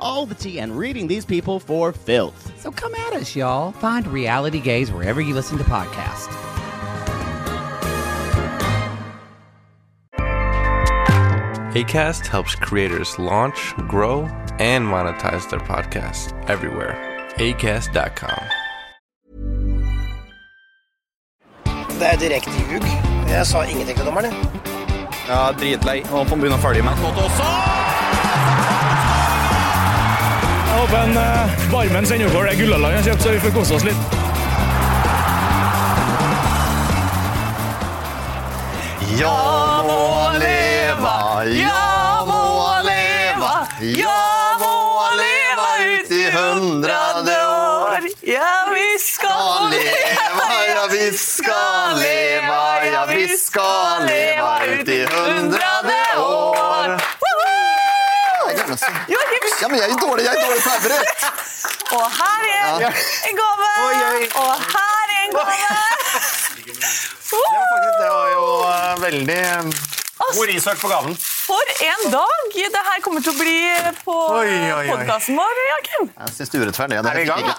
all the tea and reading these people for filth. so come at us, y'all. Find Reality Gaze wherever you listen to podcasts. ACAST helps creators launch, grow, and monetize their podcasts everywhere. ACAST.com. Det er direkte ljug. Jeg sa ingenting til dommeren. jeg. Ja, dritlei. Nå får han begynne å følge med. Jeg håper en Barmen sender over det Gullaland jeg har kjøpt, så vi får kose oss litt. Ja må leva, ja må leva, ja må leva ut i hundrade år. Ja, vi skal leva, ja vi skal leva, ja vi skal leva ut i hundrade år. Jeg glemmer å synge. Joakim, Ja, men jeg er dårlig, jeg er dårlig forberedt. og her er Ja. en gave, og her er en gave. Det var jo eh, veldig God research på gaven. For en dag det her kommer til å bli på Oi, oi, oi. podcasten vår, Joakim. Jeg synes det er urettferdig. det Er vi i gang, ikke.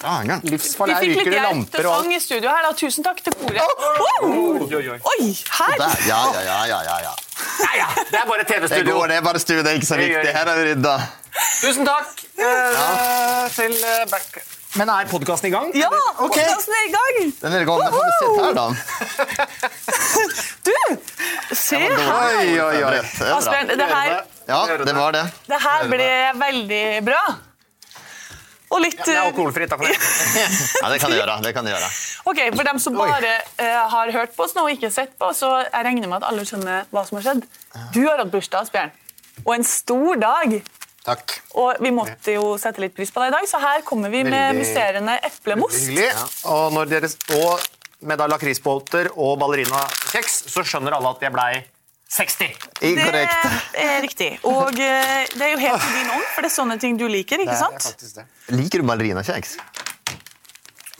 Ja. Vi Livsfarlig. Lamper og alt. i studio her. da. Tusen takk til koret. Oh! Oi, oi, oi. Oi, her! Ja, ja, ja, ja, ja, ja. Ja. Det er bare TV-studio. Det, går, det er bare studio, det er ikke så viktig. Her er vi rydda. Tusen takk ja. til eh, back. Men er podkasten i gang? Ja, okay. podcasten er i gang! Den er i gang. Men får vi sitte her, da. Du, se her. Oi, oi, oi. Asbjørn, det her, Ja, det var det. det her ble veldig bra. Og litt Det er eh, alkoholfritt, takk for det. Ja, det kan de gjøre. Det kan du gjøre. Ok, For dem som bare uh, har hørt på oss nå og ikke sett på, så jeg regner med at alle skjønner hva som har skjedd. Du har hatt bursdag, Asbjørn. Og en stor dag. Takk. Og vi måtte jo sette litt pris på deg i dag, så her kommer vi med Veldig- musserende eplemost. Ja. Og, når dere, og med da lakrisbolter og ballerinakjeks, så skjønner alle at jeg blei 60. Inkorrekt. Det er riktig. Og eh, det er jo helt i din ånd, for det er sånne ting du liker, ikke sant? Liker du ballerinakjeks?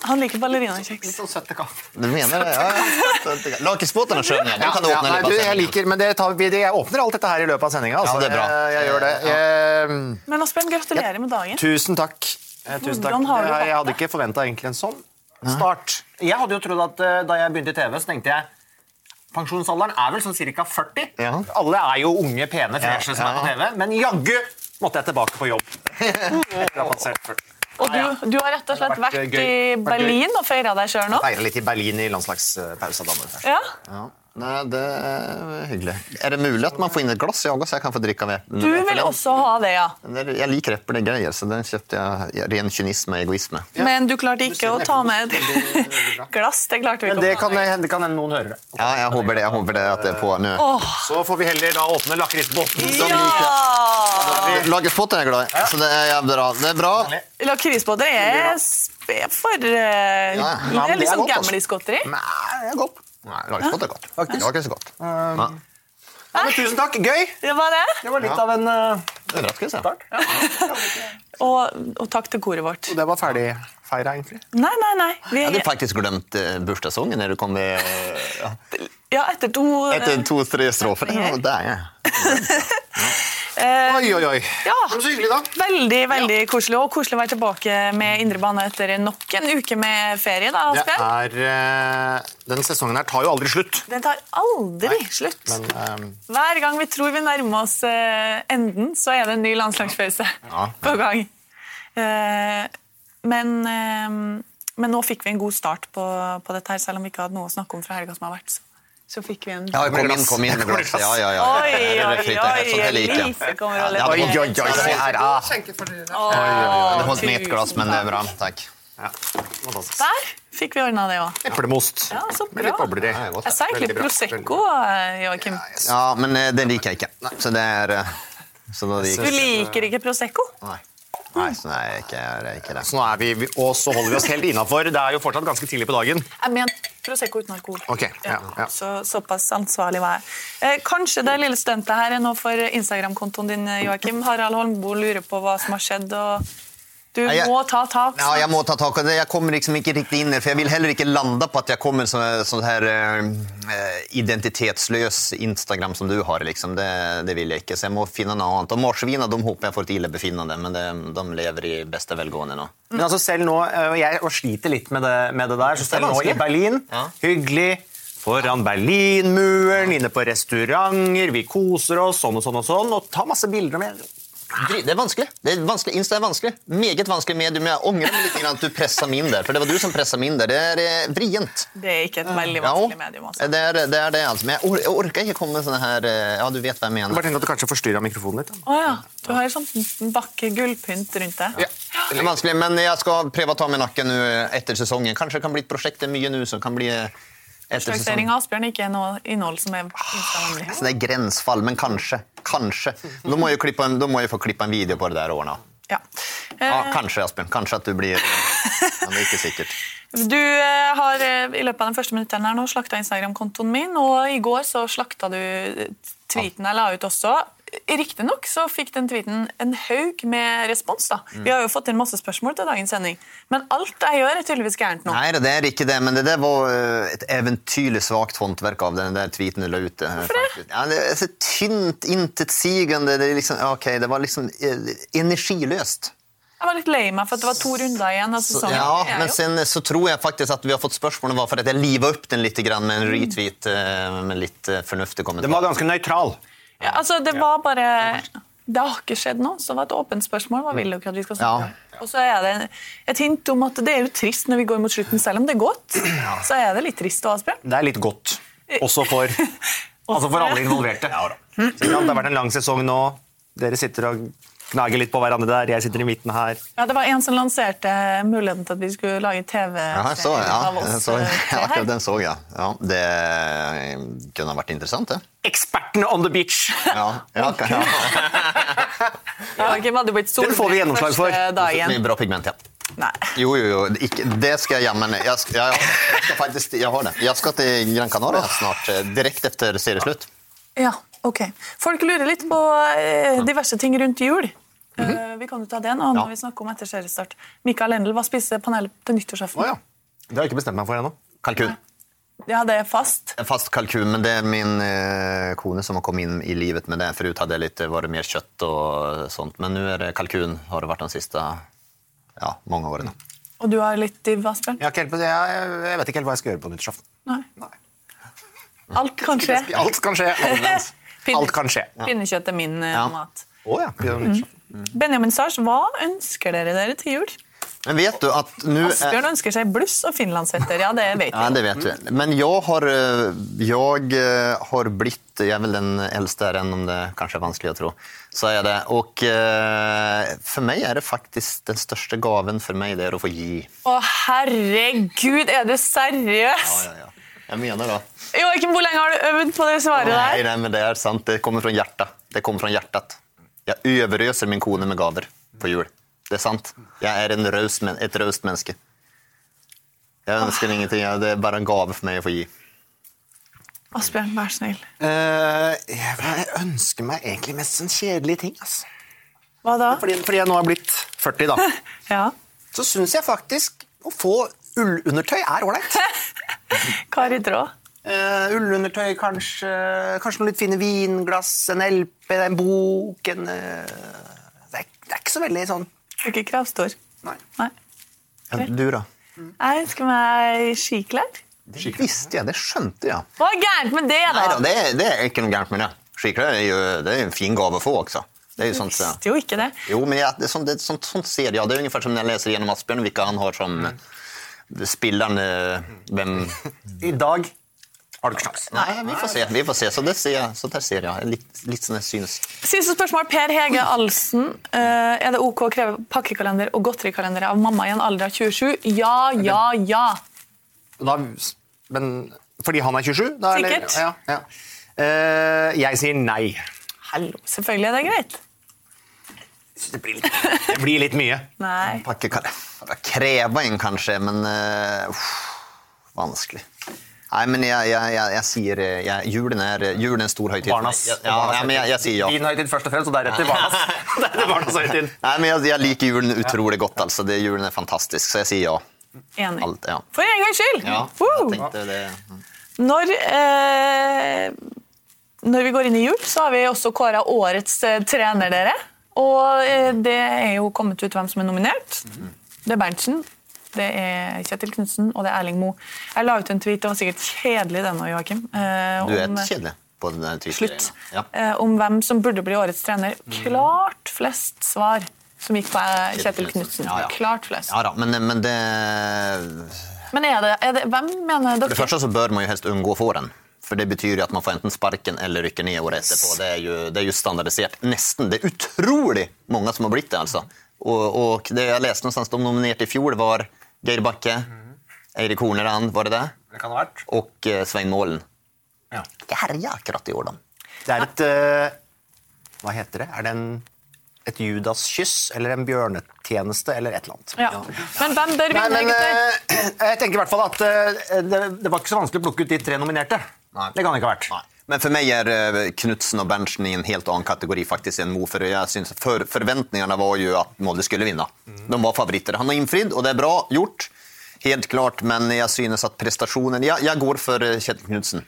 Han liker ballerinakjeks. Sånn søtte kaffe. Du mener det? Ja, ja. Lakrisbåtene skjønner jeg. Den kan du åpne litt jeg liker, men tar jeg åpner alt dette her i løpet av sendinga. Altså. Ja, det er bra. Jeg, jeg gjør det. Jeg, Men Asbjørn, gratulerer med dagen. tusen takk. Eh, Tusen takk. Har du Jeg, hadde ikke forventa en sånn start. Jeg hadde jo trodd at eh, da jeg begynte i TV, så tenkte jeg Pensjonsalderen er vel sånn ca. 40. Ja. Alle er jo unge, pene, freshe som er på TV, men jaggu måtte jeg tilbake på jobb. Etter å ha passert 40. Og du, du har rett og slett vært, vært eh, i. Berlin og feira deg sjøl nå? Feira litt i Berlin i landslagspausa. Ja. Ja. Nei, det er hyggelig. Er det mulig at man får inn et glass i også, så jeg kan få drikke av eplen? Du vil også ha det, ja. Jeg liker eplegreier, så den kjøpte jeg ren kynisme og egoisme. Men du klarte ikke å ta med et glass. Det klarte vi Men ikke. det kan, hende- det kan hende noen hører det. Ja, jeg håper det. Jeg håper det at det er på nå. Så får vi heller da åpne lakrisbåten. Ja! Lakrisbåter er jeg glad i, så det er jævlig bra. Det er bra. Lakrisbåter er spe for uh, Ja, Det men er litt sånn liksom altså. Nei, det er godt. Nei, Lagerspott er godt. Ikke så godt. Ja. Ja, men tusen takk. Gøy. Det var det. Det var litt av en uh, Overraskelse. Og, og takk til koret vårt. Og Det var ferdig feira, egentlig. Nei, nei, nei. Vi, Jeg hadde faktisk glemt uh, bursdagssongen når du kom med uh, ja, etter to etter to-tre strofer. Ja, er ja. Eh, Oi, oi, oi. Ja. Så hyggelig, da. Veldig veldig koselig. Og koselig å være tilbake med indre bane etter nok en uke med ferie. da, Det er, eh, denne sesongen her tar jo aldri slutt. Den tar aldri slutt. Men um... Hver gang vi tror vi nærmer oss eh, enden, så er det en ny landslagspause Ja. på gang. Eh, men, eh, men nå fikk vi en god start på, på dette, her, selv om vi ikke hadde noe å snakke om fra helga som har vært. Så, så fikk vi en Ja, kom inn, kom inn med glass. Ja, ja, ja. Oi, Det oi, det oi, sånn liker. Elise kommer og leverer. Oi, det oi, oi, se her. Ah. Det holdt med ett glass, men det er bra. Takk. Ja. Der fikk vi ordna det òg. Eplemost. Ja, så Med litt bra. bobler i. Jeg sa egentlig bra, Prosecco, eh, Joakim. Ja, men det den liker jeg ikke. Så det er eh, Så da det Du liker ikke Prosecco? Nei. Nei, så nei, ikke, det ikke det. Så nå er vi, vi- og så holder vi oss helt innafor. Det er jo fortsatt ganske tidlig på dagen. Jeg mener Prosecco uten alkohol. Okay, ja, ja. Så, såpass ansvarlig var jeg. Eh, kanskje det lille stuntet her er noe for Instagram-kontoen din, Joakim. Harald Holmboe lurer på hva som har skjedd, og du jeg- må ta tak. Ja, jeg må ta tak. Jeg kommer liksom ikke riktig inn her, for jeg vil heller ikke lande på at jeg kommer som sånn her uh, identitetsløs Instagram som du har, liksom. Det, det vil jeg ikke, så jeg må finne noe annet. Og marsvina, de håper jeg får et illebefinnende, men det, de lever i beste velgående nå. Men altså selv nå, eh, Jeg sliter litt med det, med det der. Så selv nå i. Berlin, Ja. hyggelig. Foran Berlinmuren, inne på restauranter, vi koser oss sånn og sånn og sånn. Og ta masse bilder med Det er vanskelig. Det er vanskelig. Insta er vanskelig. Meget vanskelig medium. Jeg angrer litt på at du presset meg inn der, for det var du som presset meg inn der. Det er eh, vrient. Det er ikke et veldig Ja, vanskelig medium. Altså. det er det, er det altså. Men jeg, or jeg orker ikke komme med sånne her eh, Ja, du vet hva jeg mener. Bare tenk at du kanskje forstyrra mikrofonen litt. Å Å ja. Du har sånn vakker gullpynt rundt deg. Det er vanskelig, men jeg skal prøve å ta med nakken nå etter sesongen. Kanskje det kan bli et prosjekt det er mye nå som kan bli etter Slagsering av Asbjørn er ikke noe innhold som er Insta-vennlig. Så det er grensfall, men kanskje. Kanskje. Da må jeg, en, da må jeg få klippa en video på det der ordna. Ja. Ja, Eh, kanskje, Asbjørn. Kanskje at du blir Men det er ikke sikkert. Du eh, har eh, i løpet av den første minutten her nå slakta Instagram-kontoen min, og i går så slakta du tweeten jeg la ut også. Riktignok så fikk den tweeten en haug med respons. da. Mm. Vi har jo fått inn masse spørsmål til dagens sending, men alt jeg gjør, er tydeligvis gærent nå. Nei, det er ikke det, men det der var eh, et eventyrlig svakt håndverk av den der tweeten du la ut. Hvorfor det? Ja, det er så tynt, intetsigende. Det, liksom, okay, det var liksom eh, energiløst. Jeg var litt lei meg for at det var to runder igjen av sesongen. ja, men sen så tror jeg faktisk at vi har fått spørsmålet var for at jeg livet opp den litt grann med en retweet eh, med litt eh, fornuftig kommentar. Den var ganske nøytral. Ja, altså, det var bare Det har ikke skjedd noe, så det var et åpent spørsmål. Hva vil dere at vi skal snakke om? Og så er det et hint om at det er jo trist når vi går mot slutten, selv om det er godt. Så er det litt trist å Asbjørn. Det er litt godt. Også for, altså for alle involverte. Det har vært en lang sesong nå. Dere sitter og gnager litt på hverandre der. Jeg sitter i midten her. Ja, Det var en som lanserte muligheten til at vi skulle lage TV Ja, jeg så, ja, av oss. jeg så, eh, ja, akkurat den så jeg. Ja, det kunne ha vært interessant, det. Ekspertene on the beach! Ja, ja, ja. okay, hadde blitt Den får vi gjennomslag for. dagen. Bra pigment, ja. Nei. Jo, jo, jo. Ikke, det skal jeg jammen jeg, skal- jeg, jeg skal faktisk, jeg har det. Jeg skal til Gran Canaria snart, eh, direkte etter serieslutt. Ja, ok. Folk lurer litt på eh, diverse ting rundt jul. Mhm. Eh, vi kan jo ta det nå når vi snakker om etter seriestart. Mikael Endel, hva spiser panelet til nyttårsaften? Oh, ja. Det har jeg ikke bestemt meg for ennå. Kalkun. Ja, det er fast. Fast kalkun, men det er min eh, kone som har kommet inn i livet med det. Forut hadde jeg litt, var det mer kjøtt og sånt, men nå er det kalkun. Har det vært de siste ja, mange årene. Og du har litt div, Asbjørn? Jeg, jeg, vet ikke helt hva jeg skal gjøre på nyttårsaften. Nei. Alt kan skje. Alt kan skje. Alt kan skje. Pinnekjøtt er min eh, Ja. mat. Å ja. Nyttårsaften. Benjamin Sars, hva ønsker dere dere til jul? Men vet du at er- Asbjørn ønsker seg bluss og finlandshetter. Ja, det vet Ja, det vet vi. Men jeg har, eh, jeg eh, har blitt Jeg er vel den eldste her, enn om det kanskje er vanskelig å tro. Så er det. Og eh, for meg er det faktisk den største gaven for meg, det er å få gi. Å, herregud, er du seriøs? Ja, ja, ja. Jeg mener det. Joakim, hvor lenge har du øvd på det svaret Nei, der? nei, men det er sant. Det kommer fra hjertet. Det kommer fra hjertet. Jeg overøser min kone med gaver på jul. Det er sant. Jeg er en raus men et raust menneske. Jeg ønsker ingenting. Det er bare en gave for meg å få gi. Asbjørn, vær snill. Uh, jeg ønsker meg egentlig mest sånn kjedelige ting. Altså. Hva da? Fordi, fordi jeg nå har blitt 40, da. Ja. så syns jeg faktisk å få ullundertøy er ålreit. Kari Traa. Eh, ullundertøy, kanskje. Kanskje noen litt fine vinglass, en LP, en bok en, uh, det, er, det er ikke så veldig sånn ikke kravstor. Nei. Nei. Du, da? Jeg ønsker meg skiklær. Det visste jeg, det skjønte jeg. Hva er gærent med det, da? Nei da, det, er- det er ikke noe gærent med det. Skiklær er jo det er en fin gave å få også. Det er jo sånt, så- Visste jo ikke det. Jo, men jeg, det er sånt, det, er sånt, sånt ser jeg. Det er omtrent som når jeg leser gjennom Asbjørn, hvilke han har som mm. spillerne hvem I dag har du ikke sjans. Nei, vi får se. vi får se. Så, det ser jeg, så der ser jeg. Litt, litt sånn jeg synes. Siste spørsmål. Per Hege Alsen. Eh, er det OK å kreve pakkekalender og godterikalender av mamma i en alder av 27? Ja, ja, ja. Da, men fordi han er 27? Da, eller- Sikkert. Ja, ja. Eh, jeg sier nei. Hallo, selvfølgelig er det greit. Det blir litt, det blir litt mye. Nei. Pakkekalender kreve en, kanskje, men uh, uff, vanskelig. Nei, men jeg, jeg, jeg, jeg sier eh, jeg, julen, er, julen er en stor høytid. Barnas. Ja, ja, ja, men jeg, jeg sier ja. Din høytid først og fremst, og deretter barnas. deretter barnas høytid. Nei, men jeg, jeg liker julen utrolig godt. altså. Det, julen er fantastisk, så jeg sier ja. Enig. Alt, ja. For en gangs skyld! Ja, jeg tenkte det. Når, eh, når vi går inn i jul, så har vi også kåra årets eh, trener, dere. Og eh, det er jo kommet ut hvem som er nominert. Det er Berntsen, det er Kjetil Knutsen og det er Erling Moe. Jeg la ut en tweet, det var sikkert kjedelig den òg, Joakim. eh, Du er kjedelig på den Slutt. Ja. Eh, om hvem som burde bli årets trener. Klart flest svar som gikk på eh, Kjetil Knutsen. Ja, ja. Klart flest. ja da, men, men det Men er det, er det, hvem mener For det første så bør man jo helst unngå å få den. For det betyr jo at man får enten sparken eller rykker ned året etterpå. Det er jo, det er jo standardisert. Nesten. Det er utrolig mange som har blitt det, altså. Og, og det jeg leste noenstans, de nominerte i fjor, var Geir Bakke, Eirik Horneland, var det det? Det kan ha vært. Og eh, Svein Målen. Ja. Ikke herja akkurat i år, da. Det er et eh, Hva heter det? Er det en, et Judas-kyss eller en bjørnetjeneste eller et eller annet? Ja. Men hvem bør Nei, vinne, men gutter? eh, jeg tenker i hvert fall at eh, det, det var ikke så vanskelig å plukke ut de tre nominerte. Nei. Det kan det ikke ha vært. Men for meg er eh, Knutsen og Berntsen i en helt annen kategori faktisk enn Mo. For jeg synes for, forventningene var jo at Molde skulle vinne. De var favoritter. Han har innfridd, og det er bra gjort. Helt klart, men jeg synes at prestasjonen Jeg, jeg går for eh, Kjetil Knutsen.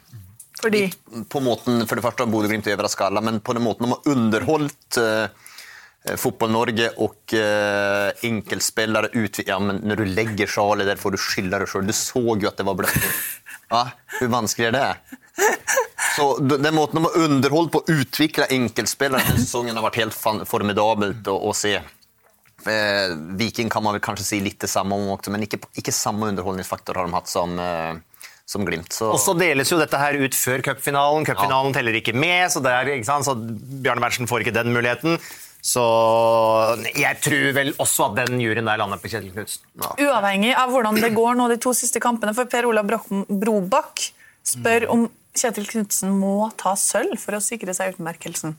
Fordi På måten, For det første har Bodø-Glimt overrasket alle, men på den måten de har underholdt uh, Fotball-Norge og uh, enkeltspillere ut ja, men Når du legger sjalet der, får du skylde deg sjøl. Du så jo at det var bløtt. Ja, Hvor vanskelig er det? Så Den måten de har underholdt på å utvikle enkeltspillere denne sesongen, har vært helt formidabelt å, å se. Eh, Viking kan man vel kanskje si litt det samme om også, men ikke, ikke samme underholdningsfaktor har de hatt som, eh, som Glimt. Så, Og så deles jo dette her ut før cupfinalen. Cupfinalen teller ikke med, så, ikke så Bjarne Berntsen får ikke den muligheten. Så jeg tror vel også at den juryen der lander på Kjetil Knutsen. Uavhengig av hvordan det går nå de to siste kampene, for Per Olav Brobakk spør om Kjetil Knutsen må ta sølv for å sikre seg utmerkelsen.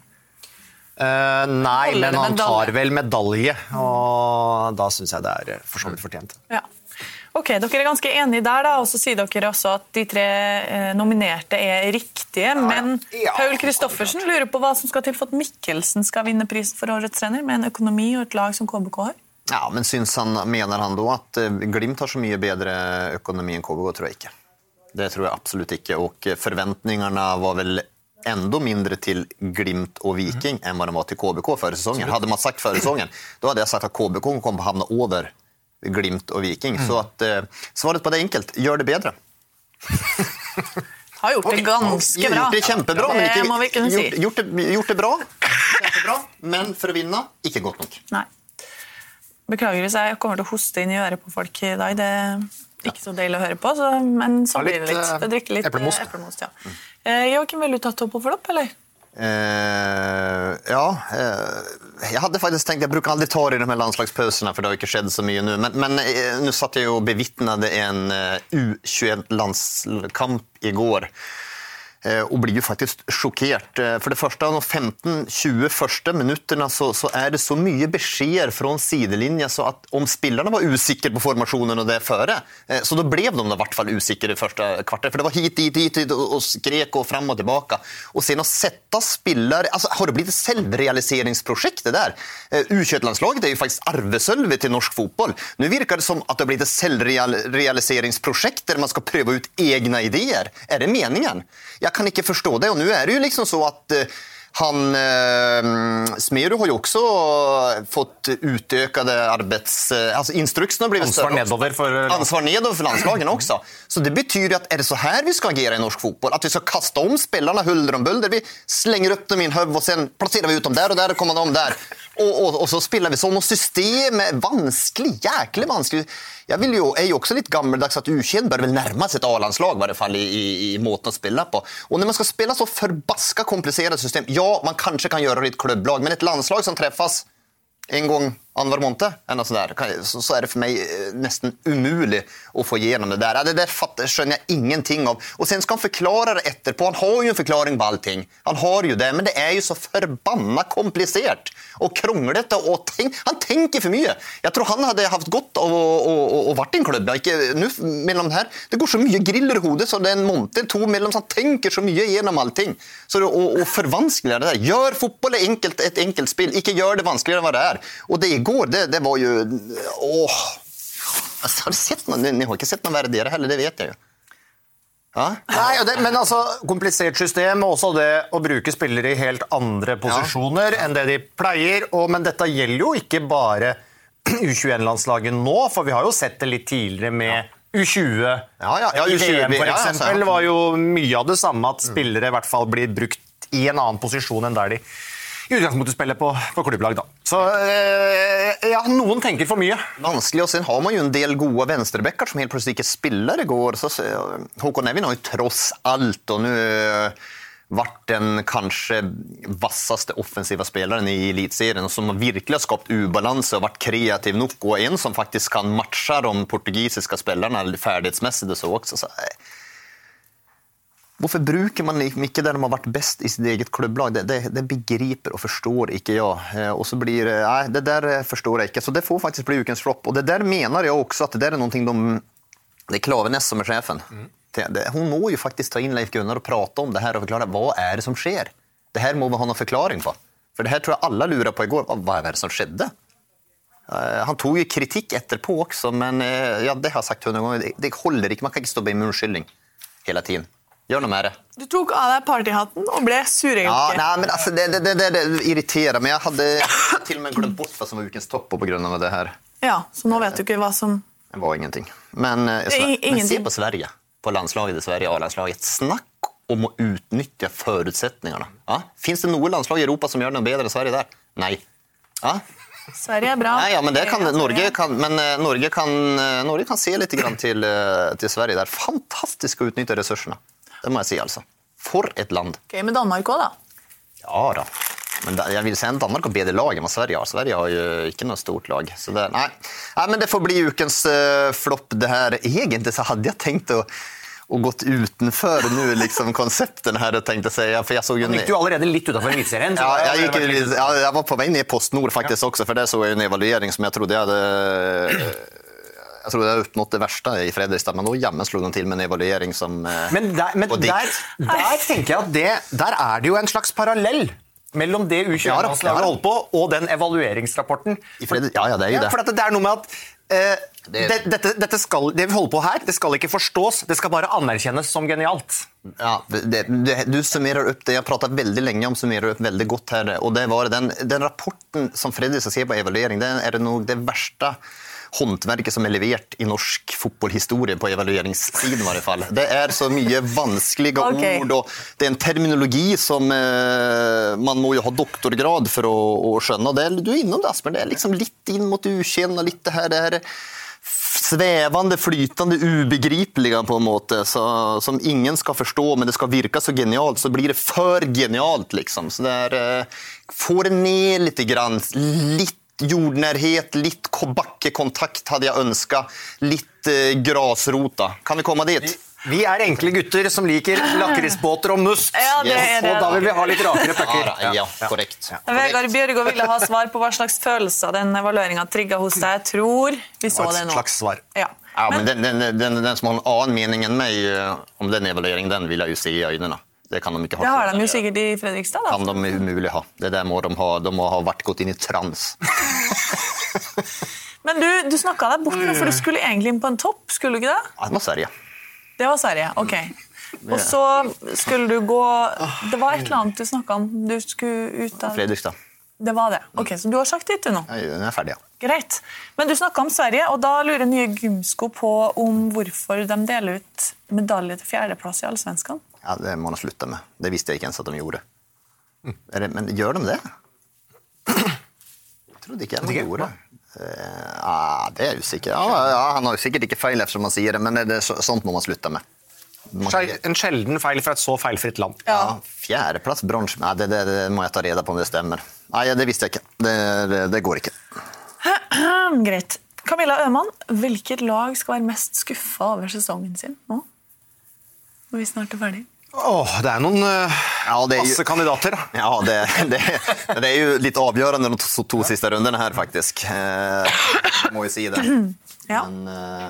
Uh, nei, men han tar vel medalje, og da syns jeg det er eh, for så vidt fortjent. Ja. Ok, Dere er ganske enige der, da, og så sier dere også at de tre eh, nominerte er riktige. Men Ja. Paul Kristoffersen lurer på hva som skal til for at Mikkelsen skal vinne prisen for årets trener, med en økonomi og et lag som KBK har. Ja, men syns han, Mener han da at eh, Glimt har så mye bedre økonomi enn KBK? tror jeg ikke. Det tror jeg absolutt ikke. Og forventningene var vel enda mindre til Glimt og Viking enn hva de var til KBK før sesongen. Hadde man sagt før sesongen, da hadde jeg sagt at KBK kom til å havne over Glimt og Viking. Så at, uh, svaret på det er enkelt. Gjør det bedre. Har gjort det ganske bra. Gjort det kjempebra, men Det må vi kunne si. gjort, gjort, det, gjort det bra. Kjempebra. Men for å vinne, ikke godt nok. Nei. Beklager hvis jeg kommer til å hoste inn i øret på folk i dag. Det er ikke så deilig å høre på, så, men så Ta blir det litt, litt. eh, drikker litt eplemost. eh, eplemost ja. Eh, Joakim, vil du ta topp og flopp, eller? Eh, ja, uh, jeg hadde faktisk tenkt, jeg bruker aldri ta i de her landslagspausene, for det har ikke skjedd så mye nå. Men, men uh, nå satt jeg og bevitnet en eh, U21-landskamp i går. Eh, og blir jo faktisk sjokkert. Eh, for det første, de 15-20 første minuttene så, så, er det så mye beskjeder fra sidelinja så at om spillerne var usikre på formasjonen og det før, eh, så da ble de i hvert fall usikre i første kvarter. For det var hit, dit, hit, hit og skrek og fram og tilbake. Og sen å sette spillere altså, Har det blitt et selvrealiseringsprosjekt, det der? U21-landslaget er jo faktisk arvesølvet til norsk fotball. Nå virker det som at det har blitt et selvrealiseringsprosjekt der man skal prøve ut egne ideer. Er det meningen? Jeg kan ikke forstå det. Og nå er det jo liksom så at uh, han eh, Smerud har jo også fått utøkede arbeids... Eh, altså Instruksen har blitt Ansvar nedover for Ansvar nedover for landslagene også. Så det betyr at er det så her vi skal agere i norsk fotball? At vi skal kaste om spillerne huller om bølder, Vi slenger opp dem i en haug, og så plasserer vi ut dem der, og der kommer de der. Og, og, og, så spiller vi sånn, og systemet vanskelig, jæklig vanskelig. Jeg vil jo, er jo også litt gammeldags at U21 bør vel nærme seg et A-landslag i, fall, i, i, i måten å spille på. Og når man skal spille så forbaska komplisert system Ja, man kanskje kan gjøre det i et klubblag, men et landslag som treffes en gang annenhver måned, så, er det for meg eh, nesten umulig å få gjennom det der. Det der skjønner jeg ingenting av. Og sen skal han forklare det etterpå. Han har jo en forklaring på allting. Han har jo det, Men det er jo så forbanna komplisert og kronglete. Og tenk, han tenker for mye. Jeg tror han hadde hatt godt av å, å, vært i en klubb. Ikke, nu, mellom her. Det går så mye griller i hodet, så det er en måned eller to mellom. Så han tenker så mye gjennom allting. Så det, og, og det der. Gjør fotball enkelt, et enkelt spill. Ikke gjør det vanskeligere enn hva det er. Og det igår, det, det var jo Åh! Altså, har, sett noe, ni har ikke sett noe verdigere heller, det vet jeg jo. Ja? Nei, det, men altså, Komplisert system og også det å bruke spillere i helt andre posisjoner ja. enn det de pleier. Og, men dette gjelder jo ikke bare U21-landslaget nå, for vi har jo sett det litt tidligere med U20. Ja, ja, ja, I VM for eksempel, var jo mye av det samme at spillere i hvert fall blir brukt i en annen posisjon enn der de i utgangspunktet spille på, på klubblag. da. Så eh, ja, noen tenker for mye. Vanskelig, og sen har man jo en del gode venstrebacker som helt plutselig ikke spiller i går. Så, Håkon Evin har jo tross alt og nå vært den kanskje vasseste offensive spilleren i Eliteserien, som virkelig har skapt ubalanse og vært kreativ nok, og en som faktisk kan matche de portugisiske spillerne ferdighetsmessig. Så også. Så, Hvorfor bruker man ikke det de har vært best i sitt eget klubblag? Det, det, det begriper og forstår ikke jeg. Eh, og så blir, nei, Det der forstår jeg ikke. Så det får faktisk bli ukens flopp. Og det der mener jeg også at det der er noe de Det er Klaveness som er sjefen. Mm. Hun må jo faktisk ta inn Leif Gunnar og prate om det her og forklare hva er det som skjer. Det her må vi ha noen forklaring på. For det her tror jeg alle lurer på i går. Hva er det som skjedde? Eh, han tok jo kritikk etterpå også, men eh, ja, det har jeg sagt hundre ganger. Det holder ikke. Man kan ikke stå med unnskyldning hele tiden. Gjør noe med det. Du tok av deg partyhatten og ble surrenke. Ja, nei, men altså, det, det, det, det, irriterer meg. Jeg hadde til og med glemt bort hva som var ukens topp pga. det her. Ja, Så nå vet du ikke hva som Det var ingenting. Men, eh, men se på Sverige. På landslaget i Sverige, A-landslaget. Snakk om å utnytte forutsetningene. Ja? Fins det noe landslag i Europa som gjør noe bedre enn Sverige der? Nei. Ja? Sverige er bra. Nei, ja, men, kan, Norge kan, men uh, Norge, kan, Norge kan se litt til, til Sverige. Det er fantastisk å utnytte ressursene. Det må jeg si, altså. For et land. Ok, Med Danmark òg, da? Ja da. Men jeg vil si Danmark har bedre lag enn Sverige har. Sverige har jo ikke noe stort lag. Så det, nei. nei. men det får bli ukens uh, flopp, det her. Egentlig så hadde jeg tenkt å og gått utenfor nå, liksom, konseptene her. tenkte jeg, for jeg så jo... Gikk du allerede litt utenfor Eliteserien? Ja, jeg, gikk, ja, jeg var på vei ned i Post Nord faktisk ja. også, for det så jeg en evaluering som jeg trodde jeg hadde jeg tror det er oppnådd det verste i Fredrikstad, men nå jammen slo de til med en evaluering som eh, Men, der, men der, der, tenker jeg at det, der er det jo en slags parallell mellom det U21-landslaget ja, holdt på, og den evalueringsrapporten. ja, ja, det er jo det. Ja, for det er noe med at eh, det, dette, dette skal, det vi holder på her, det skal ikke forstås, det skal bare anerkjennes som genialt. Ja, det, Du summerer opp det. Jeg prata veldig lenge om summerer opp veldig godt her. og det var Den, den rapporten som Fredrikstad ser på evaluering, det er nok det verste håndverket som er levert i norsk fotballhistorie på evalueringssiden. i hvert fall. Det er så mye vanskelige okay. ord, og det er en terminologi som eh, man må jo ha doktorgrad for å, å skjønne. Det, du er innom det, Asbjørn. Det er liksom litt inn mot ukjent og litt det her, det her svevende, flytende, ubegripelige på en måte, så, som ingen skal forstå, men det skal virke så genialt, så blir det for genialt, liksom. Så det er eh, Få det ned litt, grann, litt jordnærhet, litt bakkekontakt hadde jeg ønska. Litt eh, grasrota. Kan vi komme dit? Vi er enkle gutter som liker lakrisbåter og must. Ja, det er det. Og da vil vi ha litt rakere Ja, pucker. da, ja, korrekt. Vegard Bjørgo ville ha svar på hva slags følelser den evalueringa trigga hos deg. Jeg tror vi så det Et nå. slags svar. Ja. Ja, men den, den, den, den som har en annen mening enn meg eh, om den evalueringen, den vil jeg jo se i øynene. Det kan de ikke ha. Det har de jo sikkert i Fredrikstad. da. kan de umulig ha. Det der må de ha. De må ha vært gått inn i trans. Men du, du snakka deg bort, for du skulle egentlig inn på en topp. skulle du ikke det? Ja, det var Sverige. Det var Sverige. ok. Og så skulle du gå Det var et eller annet du snakka om. Du skulle ut av Fredrikstad. Det var det. Ok, Så du har sagt ditt, du nå. Jeg er ferdig, ja. Greit. Men du snakka om Sverige, og da lurer nye Gymsko på om hvorfor de deler ut medalje til fjerdeplass i Allsvenskan. Ja. Det må de slutte med. Det visste jeg ikke ens at de gjorde. Mm. det, men gjør de det? Jeg trodde ikke de gjorde det. Uh, ah, det er usikker. Ja, ja, han har jo sikkert ikke feil, eftersom han sier det, men det, det, så- sånt må man slutte med. Man, En sjelden feil fra et så feilfritt land. ja, Fjerdeplass, bronse Nei, det, det, det må jeg ta reda på om det stemmer. Nei, det visste jeg ikke. Det, det, det går ikke. Greit. Camilla Øman, hvilket lag skal være mest skuffa over sesongen sin nå? Når vi snart er ferdig. Åh, det er noen uh, Ja, det er jo- masse kandidater. da. Ja, det, det, det er jo litt avgjørende de to, to siste rundene her, faktisk. Uh, må jo si det. Ja. Men eh,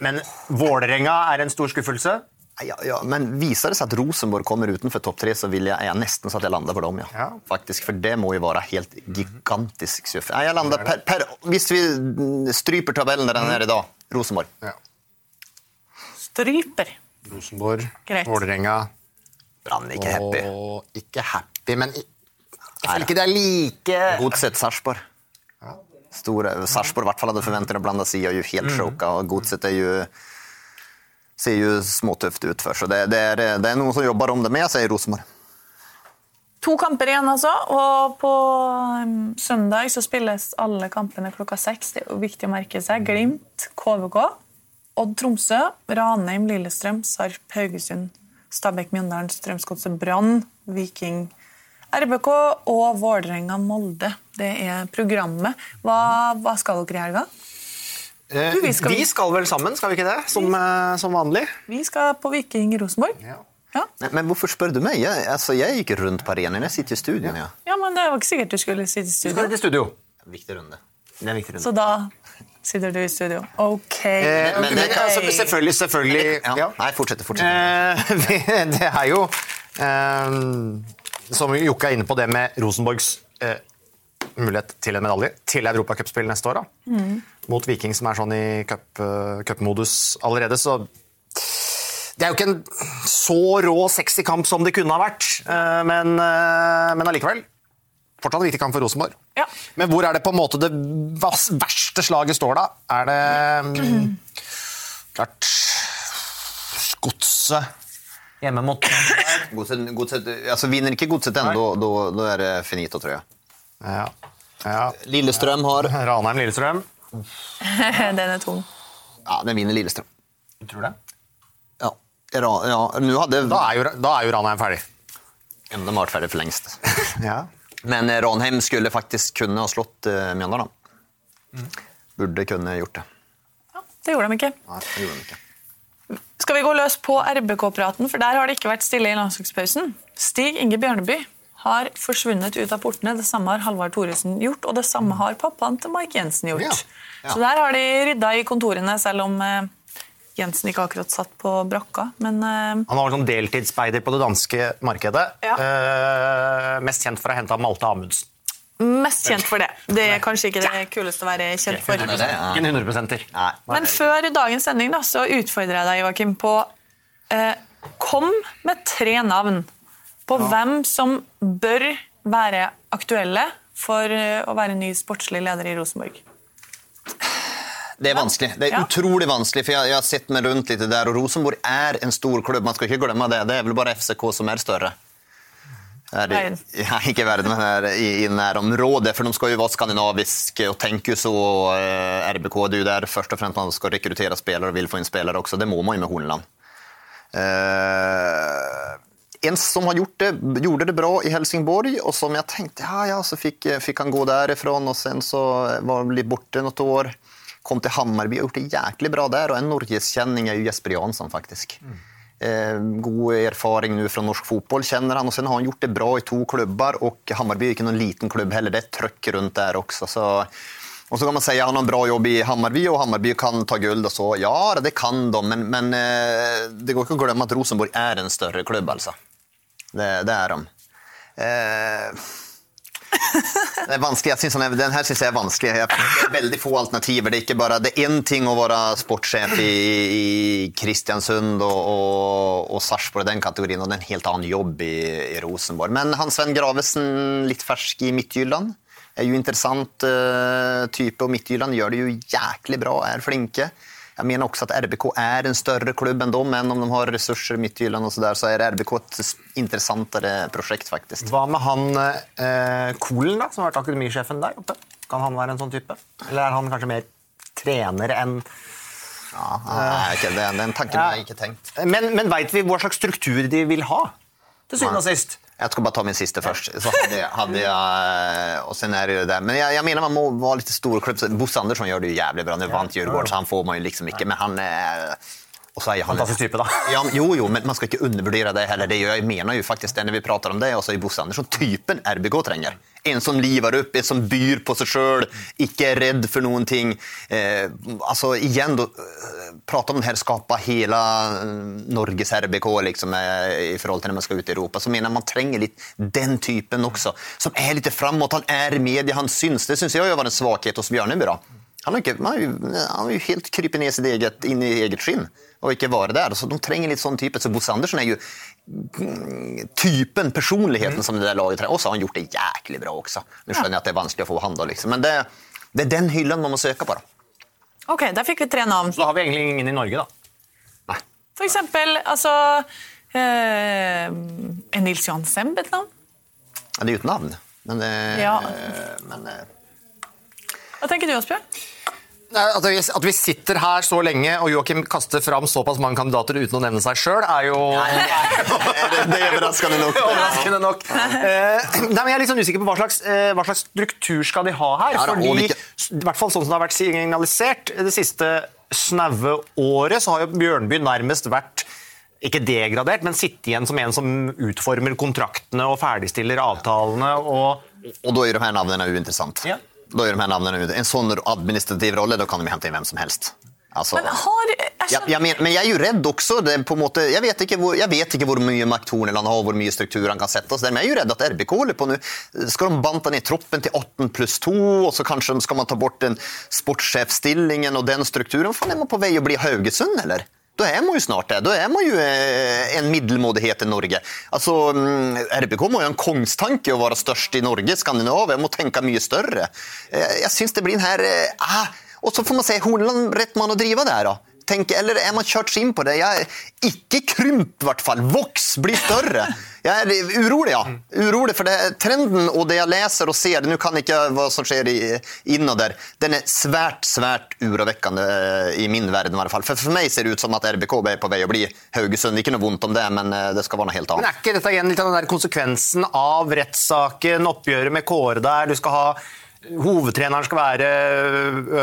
Men Vålerenga er en stor skuffelse. Ja, ja, men viser det seg at Rosenborg kommer utenfor topp tre, så vil jeg, jeg nesten så at jeg lander på dem. Ja. Ja. Faktisk, For det må jo være helt gigantisk skuff. Jeg lander per, per, hvis vi mm, stryper tabellen der den er i dag, Rosenborg. Ja. Stryper. Rosenborg, Greit. Vålerenga Brann ikke happy. og ikke happy, men i- jeg føler ikke det er like Godset Sarpsborg. Store Sarpsborg i hvert fall hadde forventet å blande seg i, og jo helt sjoka, og Godset er jo ser jo småtøft ut for, så det, det, er, det er noen som jobber om det, men jeg sier Rosenborg. To kamper igjen, altså. Og på um, søndag så spilles alle kampene klokka seks. Det er jo viktig å merke seg. Glimt, KVK, Odd Tromsø, Ranheim, Lillestrøm, Sarp, Haugesund, Stabæk, Mjøndalen, Strømsgodset, Brann, Viking, RBK og Vålerenga, Molde. Det er programmet. Hva, hva skal dere i helga? Eh, vi skal- Vi skal vel sammen, skal vi ikke det? Som, vi... som vanlig. Vi skal på Viking Rosenborg. Ja. Ja. Men, hvorfor spør du meg? Jeg, altså, jeg gikk rundt på arenaen, jeg sitter i studio. Ja. ja, men det var ikke sikkert du skulle sitte i Vi skal studio. til studio. Viktig runde. Det er en viktig runde. Så da sitter du i studio. Ok. Eh, men det- altså, selvfølgelig, selvfølgelig. Ja. Ja. Nei, fortsett. fortsett. Eh, det er jo eh, Som Jokke er inne på, det med Rosenborgs eh, mulighet til en medalje til Europacupspill neste år. Da. Mot Viking, som er sånn i cup- eh, allerede. Så det er jo ikke en så rå sexy kamp som det kunne ha vært, eh, men, eh, men allikevel. Fortsatt en viktig kamp for Rosenborg. Ja. Men hvor er det på en måte det verste slaget står, da? Er det mm, Klart Godset hjemme mot Godset, godset, altså, vinner ikke Godset ennå, da, da, da er det finito, tror jeg. Ja. ja. Lillestrøm har Ranheim Lillestrøm. Den er tung. Ja, den vinner Lillestrøm. Du tror det? Ja. Ra, ja. Hadde Da er jo, da er jo Ranheim ferdig. De har vært ferdig for lengst. Ja. Men eh, Ranheim skulle faktisk kunne ha slått uh, Mjøndalen. Burde kunne gjort det. Ja, Det gjorde de ikke. Nei, det gjorde de ikke. Skal vi gå løs på RBK-praten, for der har det ikke vært stille i landslagspausen. Stig Inge Bjørneby har forsvunnet ut av portene. Det samme har Halvard Thoresen gjort, og det samme har pappaen til Mike Jensen gjort. Ja. Ja. Så der har de rydda i kontorene, selv om eh, Jensen ikke akkurat satt på brakka. Men eh, Han var sånn deltidsspeider på det danske markedet. Ja. Uh, mest kjent for å ha henta Malte Amundsen. mest kjent for det. Det er kanskje ikke det kuleste å være kjent for. Ingen det er- Ikke 100 Nei. Men før dagens sending da, så utfordrer jeg deg, Joakim, på uh, Kom med tre navn på hvem som bør være aktuelle for å være ny sportslig leder i Rosenborg. Det er vanskelig. Det er Ja. utrolig vanskelig, for jeg, jeg har sett meg rundt litt der, og Rosenborg er en stor klubb. Man skal ikke glemme det. Det er vel bare FCK som er større. Er i, ja, ikke verden, men er i, i nærområdet, for de skal jo være skandinaviske og tenke så uh, RBK. Det er jo der først og fremst man skal rekruttere spillere og vil få inn spillere også. Det må man jo med Horneland. Uh, en som har gjort det, gjorde det bra i Helsingborg, og som jeg tenkte ja, ja, så fikk, fikk han gå derifra, og sen så var han litt borte noen år. Kom til Hammarby og gjort det jæklig bra der. Og en norgeskjenning er jo Jesper Jansson, faktisk. Eh, god erfaring nå fra norsk fotball, kjenner han. Og sen har han gjort det bra i to klubber, og Hammarby er ikke noen liten klubb heller. Det er trøkk rundt der også. så... Og så kan man si at han har en bra jobb i Hammarby, og Hammarby kan ta gull. og så, Ja, det kan de, men, men eh, det går ikke å glemme at Rosenborg er en større klubb, altså. Det, det er de. Eh, det er vanskelig. Jeg synes er, den her synes jeg er vanskelig. Jeg, det er veldig få alternativer. Det er ikke bare, det er én ting å være sportssjef i, i Kristiansund og, og, og Sarpsborg, den kategorien, og det er en helt annen jobb i, i Rosenborg. Men Hans Sven Gravesen, litt fersk i Midtjylland, er jo interessant uh, type, og Midtjylland gjør det jo jæklig bra, er flinke. Jeg mener også at RBK er en større klubb enn dem, men om de har ressurser i Midtjylland, og så, der, så er RBK et interessantere prosjekt, faktisk. Hva med han eh, Kolen, da, som har vært akademisjefen der oppe? Kan han være en sånn type? Eller er han kanskje mer trener enn ja, nei, det, Den tanken har jeg ikke tenkt. Men, men veit vi hva slags struktur de vil ha? Til syvende og sist. Jeg skal bare ta min siste først. Så hadde jeg, hadde jeg, og sen er det jo det. Men jeg, jeg mener man må være litt stor klubb. Bosse Andersson gjør det jo jævlig bra. Nå vant Djurgården, så han får man jo liksom ikke. Men han er Fantastisk type, da. Ja, jo, jo, men man skal ikke undervurdere det heller. Det gjør, jeg mener jo faktisk det når vi prater om det. også i Bosse Andersson typen RBK trenger. En som liver opp, en som byr på seg sjøl, ikke er redd for noen ting. Eh, altså, igjen, da, prate om det her skapa hele Norges RBK liksom, eh, i forhold til når man skal ut i Europa. Så mener man trenger litt den typen også. Som er litt framåt. Han er i media, han syns. Det syns jeg var en svakhet hos Bjørneby. Han har, ikke, han har jo, han har jo helt krypet ned sitt eget, inn i eget skinn og ikke være der. Så De trenger litt sånn type. Så Bosse Andersen er jo typen, personligheten, som det der laget trenger. Og så har han gjort det jæklig bra også. Nå skjønner jeg at det er vanskelig å få han da, liksom. Men det, det er den hyllen man må søke på. da. Ok, Der fikk vi tre navn. Så da har vi egentlig ingen i Norge, da. Nei. For eksempel altså eh, Nils Johan Semb et navn? Ja, det er uten navn, men det Ja. men, eh, Hva tenker du, Asbjørn? At vi, at vi sitter her så lenge og Joakim kaster fram såpass mange kandidater uten å nevne seg sjøl, er jo det er overraskende nok. overraskende nok. Eh, nei, men jeg er litt sånn usikker på hva slags, eh, hva slags struktur skal de ha her. Ja, da, fordi, i hvert fall sånn som det har vært signalisert det siste snaue året, så har jo Bjørnby nærmest vært ikke degradert, men sittet igjen som en som utformer kontraktene og ferdigstiller avtalene. og Og da er jo her navnene uinteressant. Ja. Da gjør de her navnene ut. En sånn administrativ rolle, da kan de hente inn hvem som helst. Altså, Men har jeg ja, jeg men, men jeg er jo redd også. Det på en måte, jeg, vet ikke hvor, jeg vet ikke hvor mye makt Horneland har, hvor mye struktur han kan sette men jeg er jo redd at RBK holder på nå. Skal de banta ned troppen til 18 pluss 2, og så kanskje skal man ta bort den sportssjefstillingen og den strukturen? Faen, er man på vei å bli Haugesund, eller? Da er man jo snart det. Da er man jo eh, en middelmådighet i Norge. Altså, mm, RBK må jo ha en kongstanke å være størst i Norge, Skandinavia. Må tenke mye større. Eh, Jeg syns det blir en her eh, ah, Og så får man se Horneland rett mann å drive der, da. Tenk, eller er man kjørt inn på det? Jeg, ikke krymp, i hvert fall. Voks, bli større. Jeg er urolig, ja. Urolig, for det, trenden og det jeg leser og ser, nå kan ikke hva som skjer innad der, den er svært, svært urovekkende eh, i min verden. i hvert fall. For, for meg ser det ut som at RBK er på vei å bli Haugesund. Ikke noe vondt om det, men eh, det skal være noe helt annet. Men er ikke dette igjen litt av den der konsekvensen av rettssaken, oppgjøret med Kåre der? Du skal ha Hovedtreneren skal være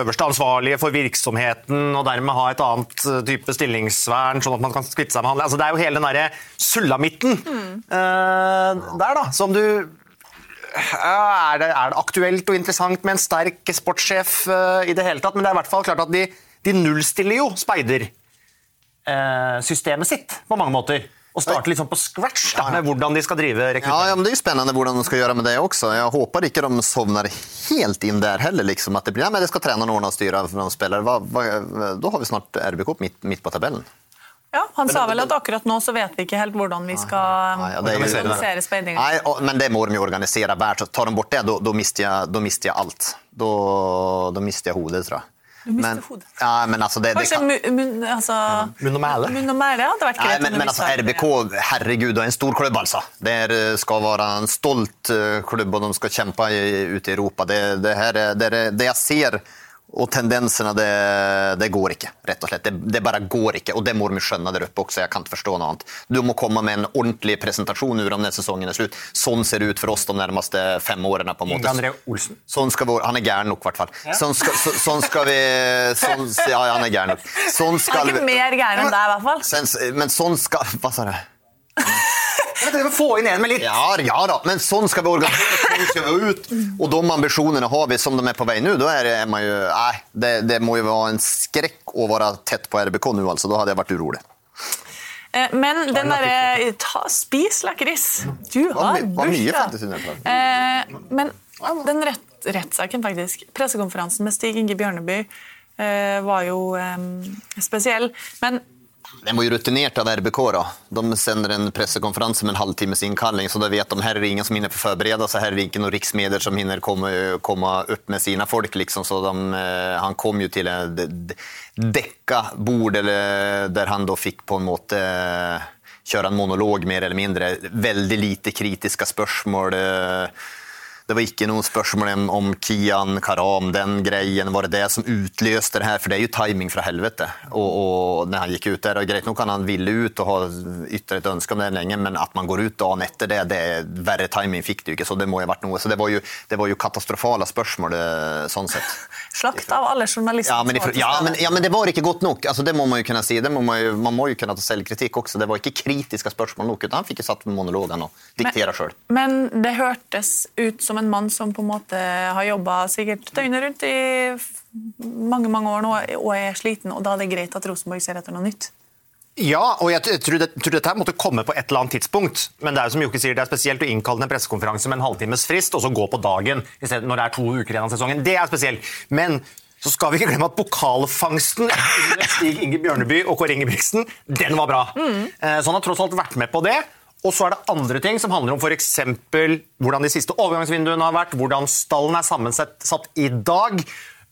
øverste ansvarlige for virksomheten og dermed ha et annet eh, type stillingsvern, sånn at man kan kvitte seg med han. Altså, det er jo hele den derre sulamitten eh, der, da, som du er, det, er det aktuelt og interessant med en sterk sportssjef uh, i det hele tatt? Men det er i hvert fall klart at de, de nullstiller jo speidersystemet sitt på mange måter. Og starte sånn på scratch da, med hvordan de skal drive Ja, rekruttering. ja, men Det er jo spennende hvordan de skal gjøre med det også. Jeg håper ikke de sovner helt inn der heller. liksom, at det blir, ja, men det skal treneren ordne og styre for de spillere. Hva, hva, da har vi snart RBK midt, midt på tabellen. Ja, Han sa vel at akkurat nå så vet vi ikke helt hvordan vi skal Nei, ja, jo- organisere speidingen. Nei, men det må de jo organisere hvert. Så tar de bort det, da- mister jeg, mister jeg alt. Da mister jeg hodet, tror jeg. Du mister men, hodet. Ja, men altså, det, det Kanskje kan, altså, Munn og mæle. munn og mæle hadde vært Nei, greit. men, men altså, RBK, herregud, det er en stor klubb, altså. Det er, skal være en stolt eh, klubb, og de skal kjempe ute i Europa. Det, det, her, er- det, det jeg ser Og tendensene, det, det, går ikke, rett og slett. Det, det, bare går ikke, og det må de skjønne der oppe også. Jeg kan ikke forstå noe annet. Du må komme med en ordentlig presentasjon når denne sesongen er slutt. Sånn ser det ut for oss de nærmeste fem årene. på en måte. André Olsen. Sånn skal vi, han er gæren nok, i hvert fall. Ja. Sånn, skal, så, sånn skal vi sånn, Ja, han er gæren nok. Sånn skal han er ikke mer gæren enn deg, i hvert fall. Men sånn skal Hva sa du? Jeg få inn en med litt Ja, ja da, men sånn skal vi organisere sånn ut. Og de ambisjonene har vi som de er på vei nå. Da er det, man jo, nei, det, det må jo være en skrekk å være tett på RBK nå, altså. Da hadde jeg vært urolig. Eh, men den derre Spis lakris! Du har bursdag. Eh, men den rett, rettssaken, faktisk. Pressekonferansen med Stig Inge Bjørneby eh, var jo spesiell. Men den var jo rutinert av RBK. da. De sender en pressekonferanse med en halvtimes innkalling, så da vet de her er det ingen som hinner forberede seg. Her er det ikke noen riksmedier som hinner komme, komme opp med sine folk. liksom. Så de, eh, Han kom jo til et dekka bord der han da fikk på en måte eh, kjøre en monolog, mer eller mindre. Veldig lite kritiske spørsmål. Det var ikke noen spørsmål om Kian Karam, den greien. Var det det som utløste det her? For det er jo timing fra helvete. Og, og når han gikk ut der, og Greit nok kan han ville ut og ha ytre et ønske om det lenge, men at man går ut dagen etter det, det er verre timing fikk det jo ikke. Så det må jo ha vært noe. Så det var jo, det var jo katastrofale spørsmål eh, sånn sett. Slakt av alle journalister. Ja men, ifra, ja, men, ja, men det var ikke godt nok. Altså, det må man jo kunne si. Må man, jo, man, må jo kunne ta selvkritikk også. Det var ikke kritiske spørsmål nok. Han fikk jo satt monologene og diktere sjøl. Men det hørtes ut som en mann som på en måte har jobba sikkert døgnet rundt i mange mange år nå og er sliten, og da er det greit at Rosenborg ser etter noe nytt? Ja, og jeg tror, det, tror dette måtte komme på et eller annet tidspunkt. Men det er jo som Jokke sier, det er spesielt å innkalle en pressekonferanse med en halvtimes frist, og så gå på dagen i stedet når det er to uker igjen av sesongen. Det er spesielt. Men så skal vi ikke glemme at pokalfangsten under Stig Inge Bjørneby og Kåre Ingebrigtsen, den var bra. Mm. Eh, så han har tross alt vært med på det. Og så er det andre ting som handler om f.eks. hvordan de siste overgangsvinduene har vært, hvordan stallen er sammensatt i dag,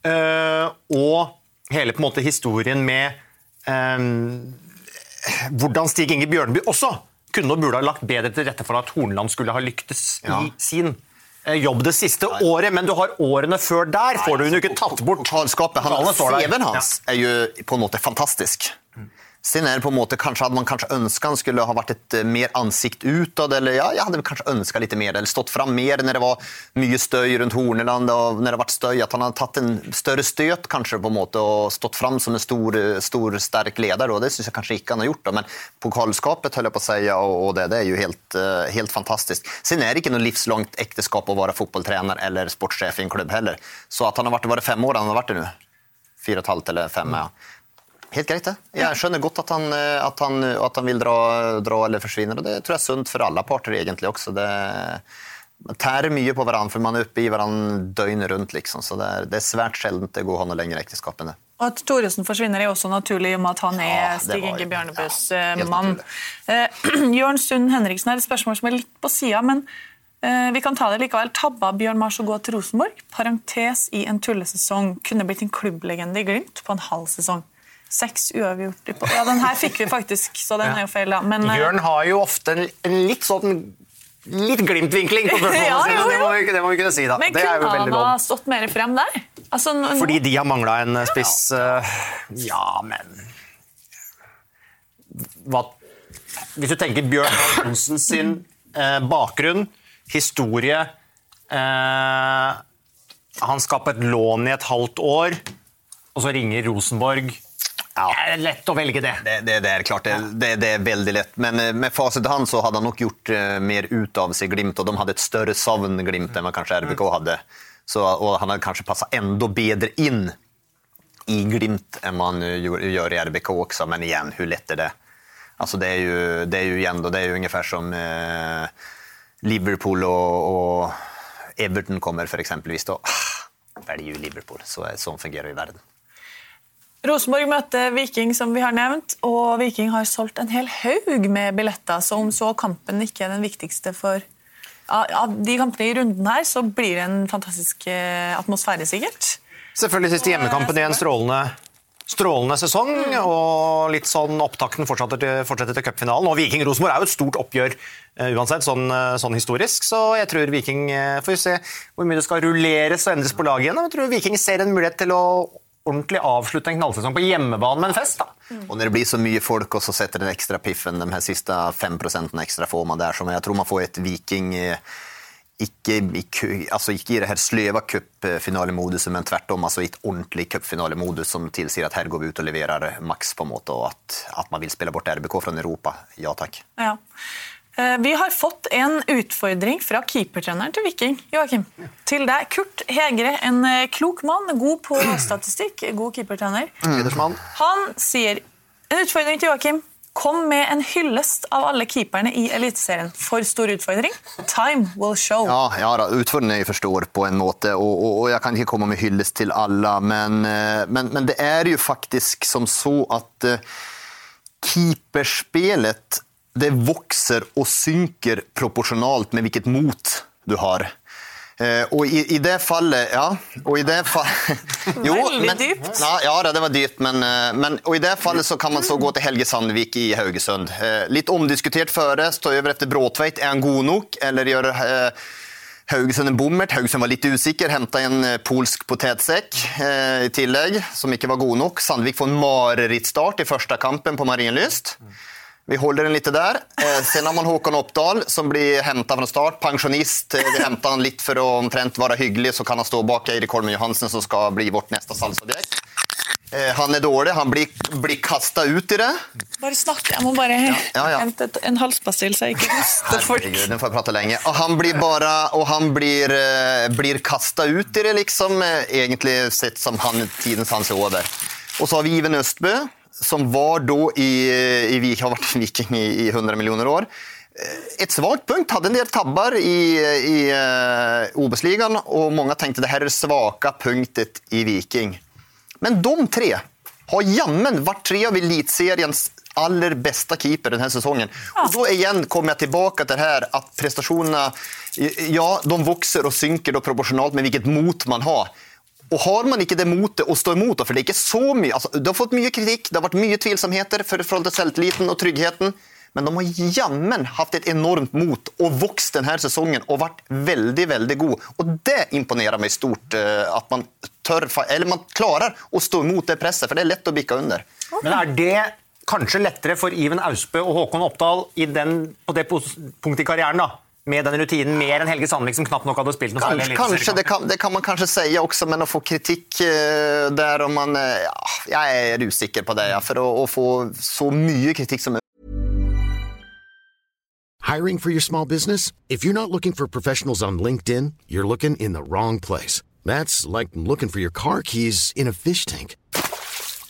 øh, og hele på en måte historien med øh, hvordan Stig Inge Bjørneby også kunne og burde ha lagt bedre til rette for at Hornland skulle ha lyktes ja. i sin eh, jobb det siste Nei. året, men du har årene før der. får du jo ikke tatt bort. Talskapet, han, CV-en hans er jo på en måte fantastisk. Sen er på en måte, kanskje hadde man kanskje ønsket han skulle ha vært et eh, mer ansikt utad. Eller ja, jeg hadde kanskje ønsket litt mer, eller stått fram mer når det var mye støy rundt Horneland. og når det vært støy, At han hadde tatt en større støt kanskje på en måte, og stått fram som en stor, stor sterk leder. og Det syns jeg kanskje ikke han har gjort. Da. Men pokalskapet holder jeg på å si, og det, det er jo helt, eh, helt fantastisk. Sen er det ikke noe livslangt ekteskap å være fotballtrener eller sportssjef i en klubb heller. Så at han har vært, det bare fem år han har vært det nå? Fire og et halvt eller fem? ja. Helt greit, det. Jeg skjønner godt at han, eh, at han, at han vil dra, dra, eller forsvinne. og Det tror jeg er sunt for alle parter, egentlig også. Det tærer mye på hverandre, for man er oppe i hverandre døgnet rundt. liksom. Så det er, det er svært sjeldent det går å ha noe lengre ekteskap enn det. Og At Thoresen forsvinner, er også naturlig, om at han er ja, Stig Inge Bjørnebøs ja, mann. Eh, Jørn Sund Henriksen er et spørsmål som er litt på sida, men eh, vi kan ta det likevel. Tabba Bjørn Mars å gå til Rosenborg? Parentes i en tullesesong. Kunne blitt en klubblegende i Glimt på en halv sesong. Seks uavgjort Ja, den her fikk vi faktisk, så den er jo feil, da. Men, eh, Jørn har jo ofte en litt sånn litt glimtvinkling på spørsmålene ja, sine. Det må, vi, det må vi kunne si, da. Men kunne han ha stått mer frem der? Altså, nå... Fordi de har mangla en eh, spiss ja. Uh, ja, men Hva Hvis du tenker Bjørn Hansen sin uh, bakgrunn, historie uh, Han skal på et lån i et halvt år, og så ringer Rosenborg ja. Det er lett å velge det. Det, det, det er klart, det, det, er veldig lett. Men eh, med fasit i hånd så hadde han nok gjort uh, mer ut av seg Glimt, og de hadde et større savn Glimt enn hva kanskje RBK mm. hadde. Så, og han hadde kanskje passa enda bedre inn i Glimt enn man gjør i RBK også, men igjen, hvor lett er det? Altså, det er jo, det er jo igjen, det er jo ungefær som eh, Liverpool og, og Everton kommer, for eksempelvis. Da ah, velger jo Liverpool. Så, sånn fungerer jo verden. Rosenborg møter Viking, som vi har nevnt, og Viking har solgt en hel haug med billetter. Så om så kampen ikke er den viktigste for av de kampene i runden her, så blir det en fantastisk eh, atmosfære, sikkert. Selvfølgelig siste hjemmekampen i en strålende strålende sesong, og litt sånn opptakten fortsetter til, fortsetter til cupfinalen. Og Viking-Rosenborg er jo et stort oppgjør uh, uansett, sånn, sånn, historisk. Så jeg tror Viking Får vi se hvor mye det skal rulleres og endres på laget igjen. Jeg tror Viking ser en mulighet til å ordentlig avslutte en knallsesong på hjemmebane med en fest. da. Mm. Og når det blir så mye folk, og så setter den ekstra piffen, de her siste 5 ekstra får man der, Som jeg tror man får et Viking ikke, ikke, altså ikke i det her sløva cupfinalemoduset, men tvert om altså i et ordentlig cupfinalemodus som tilsier at her går vi ut og leverer maks, på en måte, og at, at man vil spille bort RBK fra Europa. Ja takk. Ja. Eh, vi har fått en utfordring fra keepertreneren til Viking. Joachim. Til deg. Kurt Hegre, en eh, klok mann, god på statistikk, god keepertrener. Mm. Han sier en utfordring til Joachim. Kom med en hyllest av alle keeperne i Eliteserien. For stor utfordring? Time will show. Ja, ja utfordringen jeg forstår på en måte, og, og, og, jeg kan ikke komme med hyllest til alle, men, eh, men, men det er jo faktisk som så at keeperspillet det vokser og synker proporsjonalt med hvilket mot du har. Eh, og i, i, det fallet Ja. Og i det fallet jo, Veldig dypt. Ja, ja, det var dypt, men, eh, men, Og i det fallet så kan man så gå til Helge Sandvik i Haugesund. Eh, litt omdiskutert føre. Stå over etter Bråtveit. Er han god nok, eller gjør Haugesund en bommert? Haugesund var litt usikker. Henta en polsk potetsekk eh, i tillegg, som ikke var god nok. Sandvik får en marerittstart i første kampen på Marienlyst. Vi holder den litt der. Eh, sen har man Håkon Oppdal som blir henta fra start. Pensjonist. Eh, vi henter han litt for å omtrent være hyggelig, så kan han stå bak Eirik Holmen Johansen, som skal bli vårt neste salgsobjekt. Eh, han er dårlig. Han blir, blir kasta ut i det. Bare snakk. Jeg må bare ja, ja, ja. hente en halspastill, så jeg ikke mister folk. Herregud, den får jeg prate lenge. Og han blir bare Og han blir, blir kasta ut i det, liksom. Egentlig sett som han, tidens hans er over. Og så har vi Iven Østbø som var då i, i, har vært Viking i, i 100 millioner år. Eh, et svagt punkt. Hadde en del tabber i, i uh, Obos-ligaen, og mange tenkte det her er det punktet i Viking. Men de tre har jammen vært tre av Eliteseriens aller beste keeper denne. Ja. Og da igjen kommer jeg tilbake til her at prestasjonene ja, de vokser og synker proporsjonalt med hvilket mot man har. Og har man ikke det motet å stå imot, for det er ikke så mye altså, Det har fått mye kritikk, det har vært mye tvilsomheter for forhold til selvtilliten og tryggheten, men de har jammen hatt et enormt mot og vokst denne sesongen og vært veldig veldig god. Og det imponerer meg stort, eh, at man, tør, eller man klarer å stå imot det presset, for det er lett å bikke under. Men er det kanskje lettere for Iven Austbø og Håkon Oppdal den, på det punktet i karrieren? da? Med den rutinen mer enn Helge Sandvik, som knapt nok hadde spilt noe kanskje, kanskje det, kan, det kan man kanskje si også, men å få kritikk uh, der om man uh, ja, Jeg er usikker på det, ja, for å, å, få så mye kritikk som Hiring for your small business? If you're not looking for professionals on LinkedIn, you're looking in the wrong place. That's like looking for your car keys in a fish tank.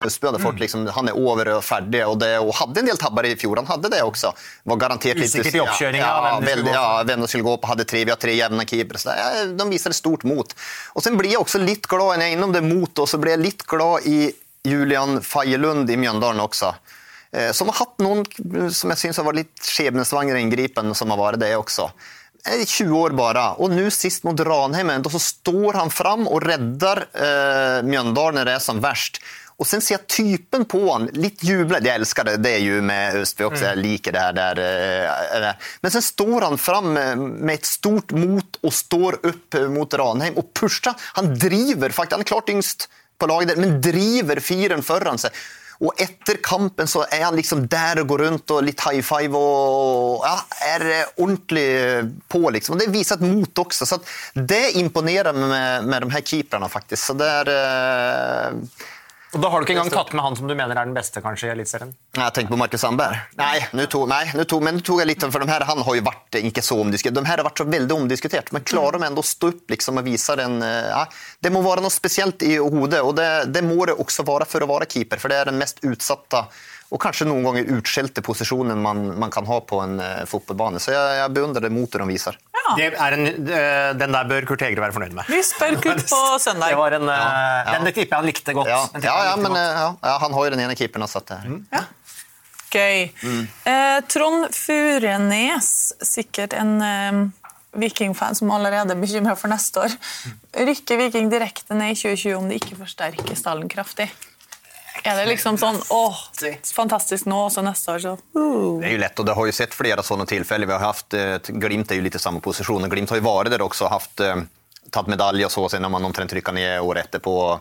Folk liksom, han er over og ferdig, og, det, og hadde en del tabber i fjor. Han hadde det også. Var garantert litt... Usikkert i oppkjøringa. Ja, ja, veldig, ja, hvem skulle gå på. Hadde tre, vi har tre jevne keepere. Ja, de viser stort mot. Og så blir jeg også litt glad når jeg er innom det mot, og så blir jeg litt glad i Julian Fajelund i Mjøndalen også. Eh, som har hatt noen som jeg syns har vært litt skjebnesvangre inngripen, som har vært det også. 20 år bare, og nå sist mot Ranheim. Og så står han fram og redder eh, Mjøndalen når det er som verst. Och sen ser jag typen på honom, lite jublad. Jag älskar det, det är ju med Östby också. Jag liker det här. Där, där. Men sen står han fram med ett stort mot och står upp mot Ranheim och pushar. Han driver, faktiskt, han är klart yngst på laget, men driver fyren föran seg. Og etter kampen så er han liksom der og går rundt og litt high five og ja, er ordentlig på. liksom. Og Det viser et mot også. så Det imponerer med, med de her keeperne, faktisk. Så det er og Da har du ikke engang tatt med han som du mener er den beste kanskje i Eliteserien? Jeg tenker på Markus Sandberg. Nei, tok, nei, tog, men nå tok jeg litt for de her, Han har jo vært ikke så omdiskutert. De her har vært så veldig omdiskutert, men klarer de ändå å stå opp liksom, og vise den eh, ja, Det må være noe spesielt i hodet, og det, det, må det også være for å være keeper, for det er den mest utsatte og kanskje noen ganger utskjelte posisjonen man, man kan ha på en uh, fotballbane. Så jeg, jeg beundrer det motet de viser. Det er en, uh, den der bør Kurt Egre være fornøyd med. Vi spør Kurt på søndag. Det var en, uh, Ja. Den tipper jeg han likte godt. Ja, ja, ja han likte men godt. ja, ja, han har jo den ene keeperen. Satt, mm. ja. Gøy. Eh, Trond Furenes, sikkert en Viking-fan som allerede er bekymra for neste år. Rykker Viking direkte ned i 2020 om de ikke forsterker stallen kraftig? Er det liksom sånn åh, fantastisk nå, og så neste år så uh. Det är ju lätt och det har ju sett flera sådana tillfällen. Vi har haft, eh, Glimt är ju lite i samma position och Glimt har ju varit där också haft, eh, tagit medalj och så sen har man omtrent trycka ner året etterpå.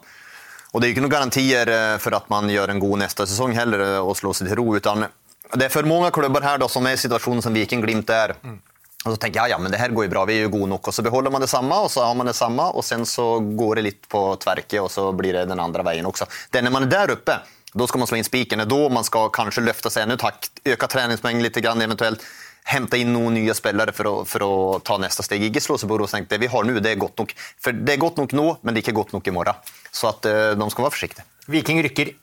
Och det är ju ikke noen garantier for för att man gör en god nästa säsong heller og och slår sig till ro utan det är för många klubbar här då som är i situationen som Viking Glimt är. Och så tenker jeg ja men det her går jo bra, vi er jo gode nok. Og så beholder man det samme, og så har man det samme, og sen så går det litt på tverke, og så blir det den andre veien også. Det er når man er der oppe, da skal man slå inn spiken. Da man skal kanskje løfte seg enda takt, øke treningsmengden litt, grann hente inn noen nye spillere for å, for å ta neste steg. Ikke slå seg på ro och tänka det vi har nå, det er godt nok. For det er godt nok nå, men det er ikke godt nok i morgen. Så at, uh, de skal være forsiktige. Viking rykker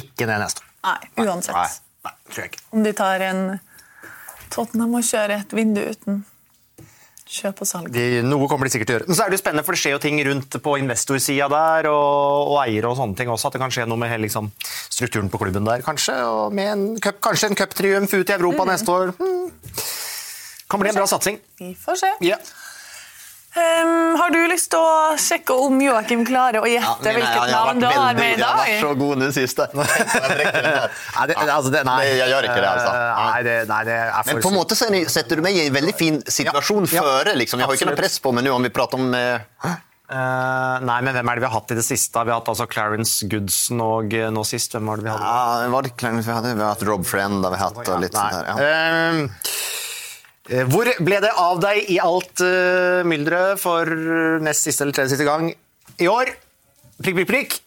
ikke ned neste år. Nei, uansett. Nei. Nei, tror jeg ikke. Om de tar en Tottenham må kjøre et vindu uten kjøp og salg. De, noe kommer de sikkert til å gjøre. Men så er det jo spennende, for det skjer jo ting rundt på investorsida der, og, og eiere og sånne ting også. At det kan skje noe med hele liksom, strukturen på klubben der, kanskje. Og med en cup, kanskje en cuptriumf ut i Europa neste år. Mm. Kan bli en bra satsing. Vi får se. Ja. Ehm, har du lyst til å sjekke om Joakim klarer å gjette hvilket navn du har med i jeg har vært så god nå siste. Nei, det, altså, det, nei. Jeg gjør ikke det, altså. Eh, Nei, det, nei, det er for Men på en måte så er setter du meg i en veldig fin situasjon Ja, ja. føre. Liksom. Jeg har ikke noe press på meg nå om vi prater om uh... Uh, nei, men hvem er det vi har hatt i det siste? Vi har hatt altså Clarence Goodson og nå sist. Hvem var det vi hadde? ja, Var det Clarence vi hadde? Vi har hatt Rob Friend da vi hatt, og litt sånn sånt der. Ja. Eh, hvor ble det av deg i alt uh, mylderet for nest siste eller tredje siste gang i år? Prikk, prikk, prikk.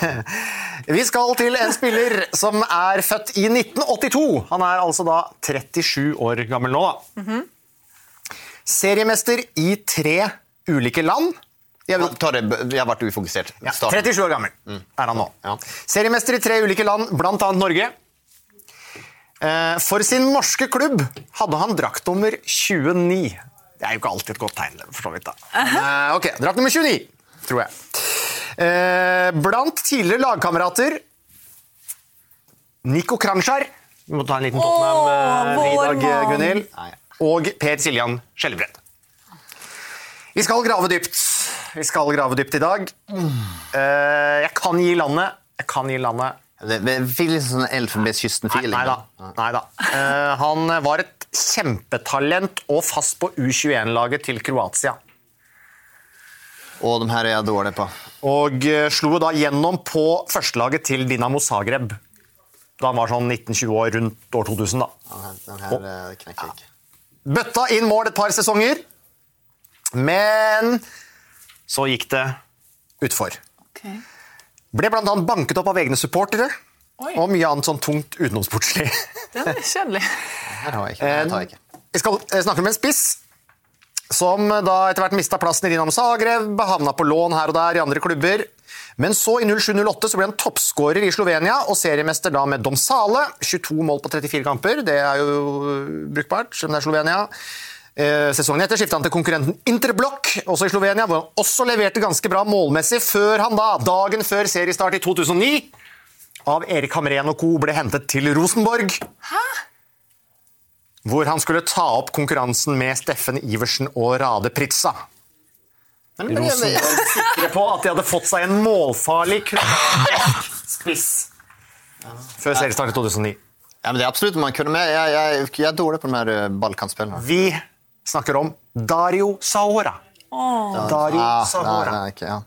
Vi skal til en spiller som er født i 1982. Han er altså da 37 år gammel nå. da. Seriemester i tre ulike land. Jeg, tar det, jeg har vært ufokusert. Ja, 37 år gammel er han nå. Ja. Seriemester i tre ulike land, annet Norge. Eh, For sin norske klubb hadde han draktnummer 29. Det er jo ikke alltid et godt tegn, for så vidt. da. Eh, Ok, drakt nummer 29, tror jeg. Eh, Blant tidligere lagkamerater Nico Kranskjær, Vi må ta en liten Tottenham-middag. Gunhild. Og Per Siljan Skjelbred. Vi skal grave dypt. Vi skal grave dypt i dag. Eh, jeg kan gi landet. Jeg kan gi landet. Det, fikk litt sånn Nei, Elfenbenskysten-feeling. nei da. Nei da. Uh, han var et kjempetalent og fast på U21-laget til Kroatia. Og de her er jeg dårlig på. Og uh, slo da gjennom på førstelaget til Dinamo Zagreb da han var sånn 19-20 år, rundt år 2000. da. Den her, den her eh, knekker ikke. ikke. Bøtta inn mål et par sesonger, men så gikk det utfor. Ble annet banket opp av egne supportere Oi. og mye annet sånn tungt utenomsportslig. Den er kjedelig. Her jeg. Vi skal eh, snakke med en spiss som da etter hvert mista plassen i Dinam Zagreb, havna på lån her og der i andre klubber. Men så i 07-08 så ble han toppskårer i Slovenia og seriemester da med Domsale. 22 mål på 34 kamper, det er jo brukbart, selv om det er Slovenia. Eh, Sesongen etter skiftet han til konkurrenten Interblokk, også i Slovenia, hvor han også leverte ganske bra målmessig, før han da, dagen før seriestart i 2009, av Erik Hamren og co. ble hentet til Rosenborg Hæ? hvor han skulle ta opp konkurransen med Steffen Iversen og Rade Pritza. Rosenborg sikre på at de hadde fått seg en målfarlig spiss før seriestart i 2009. Ja, men det er absolutt man kunne med. Jeg, jeg, jeg er dårlig på de her eh, ballkantspillene. Vi snakker om Dario Saora. Dario Ah, Saora. nei, nei, ikke, ja.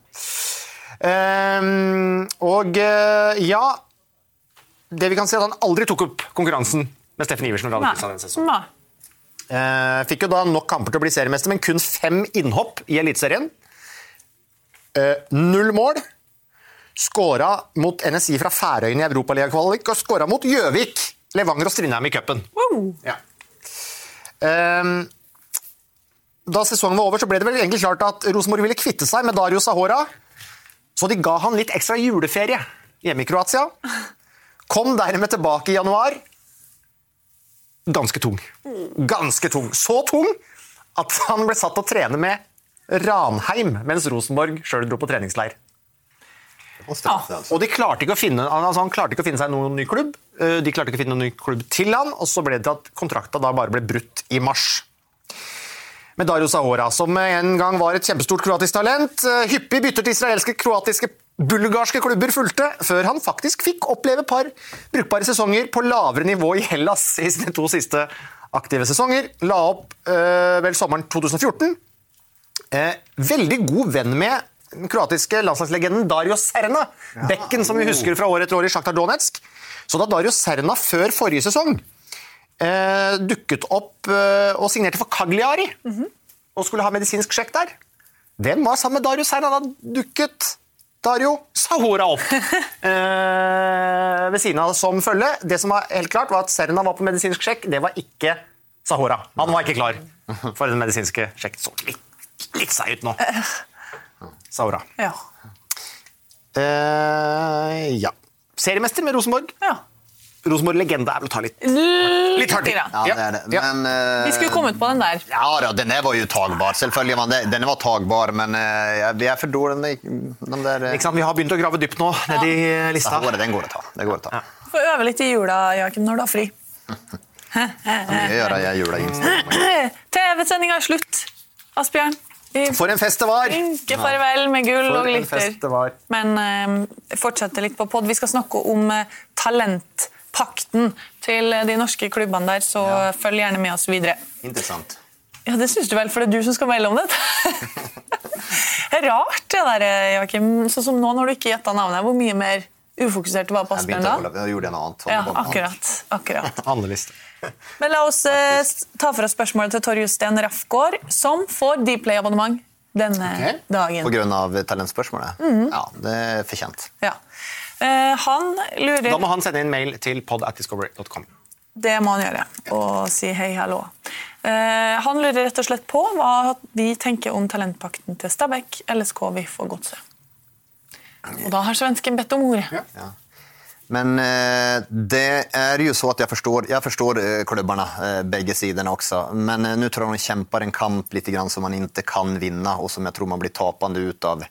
Um, og eh, ja Det vi kan si er at han aldri tok opp konkurransen med Steffen Iversen. og Rade Pritza den sesongen. Uh, Eh, fikk jo da nok kamper til å bli seriemester, men kun fem innhopp i Eliteserien. Uh, null mål. Skåra mot NSI fra Færøyene i Europaligakvalik og skåra mot Gjøvik, Levanger og Strindheim i cupen. Ja. Eh, da sesongen var over, så ble det vel egentlig klart at Rosenborg ville kvitte seg med Dario Sahora, så de ga han litt ekstra juleferie hjemme i Kroatia. Kom dermed tilbake i januar ganske tung. Ganske tung. Så tung at han ble satt til å trene med Ranheim mens Rosenborg sjøl dro på treningsleir. Og de klarte ikke å finne, altså Han klarte ikke å finne seg noen ny klubb. Eh, De klarte ikke å finne noen ny klubb til han, og så ble det til at kontrakta da bare ble brutt i mars. Med Dario Sahora, som en gang var et kjempestort kroatisk talent. eh, Hyppig bytter til israelske, kroatiske, bulgarske klubber fulgte, før han faktisk fikk oppleve par brukbare sesonger på lavere nivå i Hellas i sine to siste aktive sesonger. La opp øh, vel sommeren 2014. Eh, veldig god venn med den kroatiske landslagslegenden Dario Serna. Bekken som vi husker fra år etter år i Sjaktar Donetsk. Så da Dario Serna før forrige sesong eh, dukket opp eh, og signerte for Cagliari og skulle ha medisinsk sjekk der, hvem var sammen med Dario Serna? Da dukket Dario Sahora opp eh, ved siden av som følge. Det som var helt klart var at Serna var på medisinsk sjekk, det var ikke Sahora. Han var ikke klar for den medisinske sjekk. Så litt, litt seig ut nå. Sahora. Ja. Eh, ja. Seriemester med Rosenborg. ja. Rosenborg-legende er vel å ta litt Litt hardt i. Ja, det er det. Men, eh, Vi skulle kommet på den der. Ja, da, den var jo tagbar. Selvfølgelig var den, den var tagbar, men jeg- vi er for dårlige. De der eh, Ikke sant? Vi har begynt å grave dypt nå ned i lista. Sahora, den går å ta. Det går å ta. Du får øve litt i jula, Joakim, når du har fri. Mye gjør jeg jula i Instagram. TV-sendinga er slutt, Asbjørn. For en fest det var! vinker farvel med gull For og glitter. Men fortsette litt på pod. Vi skal snakke om eh, talentpakten til de norske klubbene der, så følg gjerne med oss videre. Interessant. Ja, Det syns du vel, for det er du som skal melde om det. det er rart det der, Joakim. Sånn som nå når du ikke gjetta navnet. Hvor mye mer ufokusert du var på Asbjørn da? jeg gjorde noe annet. Ja, annet. akkurat. akkurat. Men la oss eh, ta for oss spørsmålet til Torje Justen Rafgaard, som får Dplay-abonnement denne okay. dagen. På grunn av talentspørsmålet? Mhm. Ja, det er fortjent. Ja. Eh, han lurer Da må han sende inn mail til podatdiscovery.com. Det må han gjøre, og si hei, hallo. Eh, han lurer rett og slett på hva vi tenker om talentpakten til Stabæk, LSK, VIF og Godset. Og da har svensken bedt om ordet. Men eh, det er jo så at jeg forstår, jag förstår eh, klubbarna, eh, bägge sidorna också. Men eh, nu tror jeg de kjemper en kamp litt grann som man ikke kan vinne, og som jeg tror man blir tapende utav. Eh,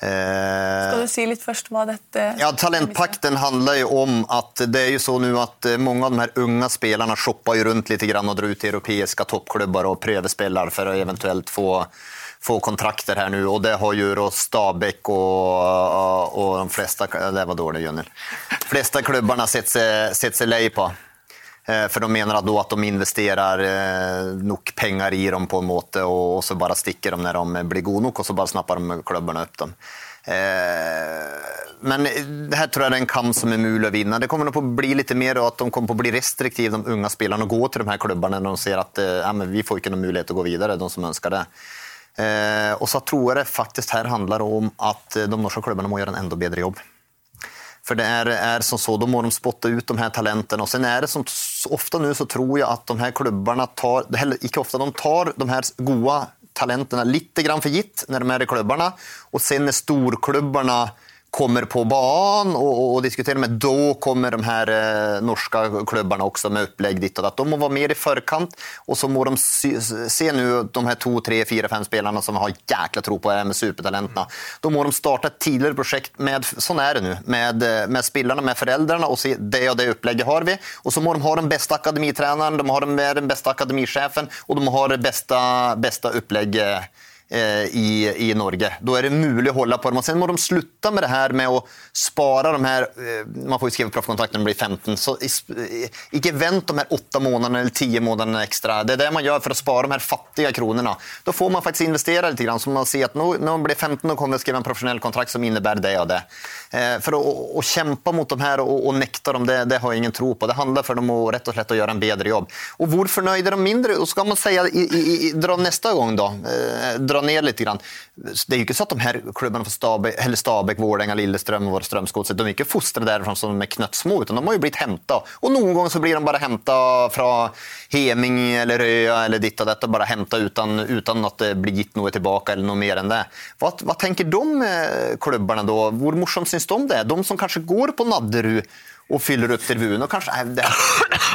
Skal du si litt først hva dette Ja, Talentpakten handler jo om at det er jo så nå at mange av de her unge spillerne shopper jo rundt litt grann og drar ut til europeiske toppklubber og prøvespiller for å eventuelt få, få kontrakter her nå, og det har jo Stabæk og, och, och de fleste det var dårlig, Jønnel De fleste klubbarna sett seg lej på. Eh, För de mener da at de investerer nok penger i dem på en måte och så bare stikker de når de blir gode nok, og så bare snapper de klubbene opp dem. Eh, men det her tror det er en kamp som er mulig å vinne. Det kommer på å bli litt mer at de kommer å bli restriktive, de unge spillerne, og gå til de her klubbene når de ser at eh, ja, vi får ikke noen mulighet til å gå videre, de som ønsker det. Og så tror jeg det faktisk her handler om eh, de norske klubbene må gjøre en enda bedre jobb. För det är, är som så, då må de spotta ut de här talenten. Och sen är det som ofta nu så tror jag att de här klubbarna tar, eller inte ofta, de tar de här goda talenterna lite grann för gitt när de är i klubbarna. Och sen när storklubbarna kommer på banen och, och, och diskuterar med, då kommer de här eh, norska klubbarna också med upplägg ditt och datt. De må vara mer i förkant och så må de se, se nu de här två, tre, fyra, fem spelarna som har jäkla tro på det med supertalenterna. Då må de starta ett tidigare projekt med, sån är det nu, med, eh, med spelarna, med föräldrarna och se det och det upplägget har vi. Och så må de ha den bästa akademitränaren, de har den, den bästa akademichefen och de har det bästa, bästa upplägget i, i Norge. Da er det mulig å holde på dem. Og sen må de sluta med det her med å spara de här, eh, man får jo skrive proffkontrakt når de blir 15, så ikke vent de her åtte månedene eller ti månedene ekstra. Det er det man gjør for å spara de her fattige kronene. Da får man faktisk investere litt, så man ser at nå, når man blir 15 og kommer å skrive en profesjonell kontrakt som innebærer det og det. For å, å, och mot de her og, og nekta dem, det, det har jeg ingen tro på. Det handler for dem å rett og slett å gjøre en bedre jobb. Og varför nöjda de mindre? Og skal man si, dra neste gang, da. eh, dra ner lite grann. Det är ju inte så att de här klubbarna från Stabäck, eller Stabäck Vårdenga, Lilleström och Strömsgodset, de är inte fostrade därifrån som de är knöttsmå, utan de har ju blivit hämtade. Och någon gång så blir de bara hämtade från Heming eller Røya eller ditt och detta, bara hämta utan, utan att det blir gitt något tillbaka eller något mer än det. Vad, vad tänker de eh, klubbarna då? Hur morsomt syns de det? De som kanske går på Nadderud og fyller opp tribunen. Og kanskje nei, det,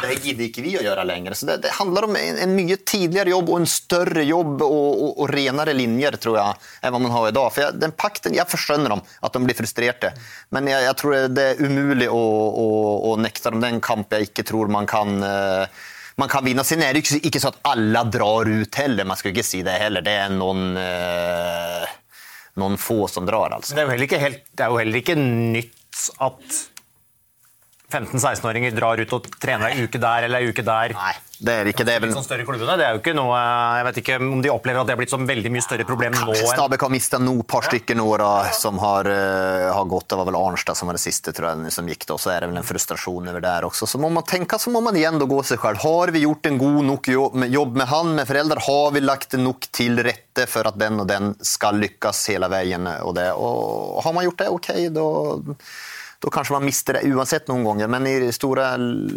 det gidder ikke vi å gjøre lenger. Så det, det handler om en, en mye tidligere jobb og en større jobb og, og, og renere linjer, tror jeg, enn hva man har i dag. For jeg, den pakten, jeg forstår dem, at de blir frustrerte, men jeg, jeg tror det er umulig å, å, å nekte dem den kamp jeg ikke tror man kan uh, man kan vinne. Sen er det ikke, ikke så at alle drar ut heller. Man skal ikke si det heller. Det er noen, eh, noen få som drar, altså. Det er jo ikke, helt, det er jo heller ikke nytt at 15-16-åringer drar ut og trener ei uke der eller ei uke der. Nei, det er ikke det. Litt sånn større klubbene. Det er jo ikke noe Jeg vet ikke om de opplever at det er blitt så veldig mye større problem nå enn Stabæk har mistet noen par stykker nå da, som har, eh, har gått. Det var vel Arnstad som var det siste tror jeg, som gikk. da, Så er det vel en frustrasjon over der også. Så må man tenke, så må man igjen gå seg selv. Har vi gjort en god nok jobb med, han, med foreldre? Har vi lagt det nok til rette for at den og den skal lykkes hele veien? Og, det? og har man gjort det, ok, da da kanskje man mister det uansett noen ganger, men i store,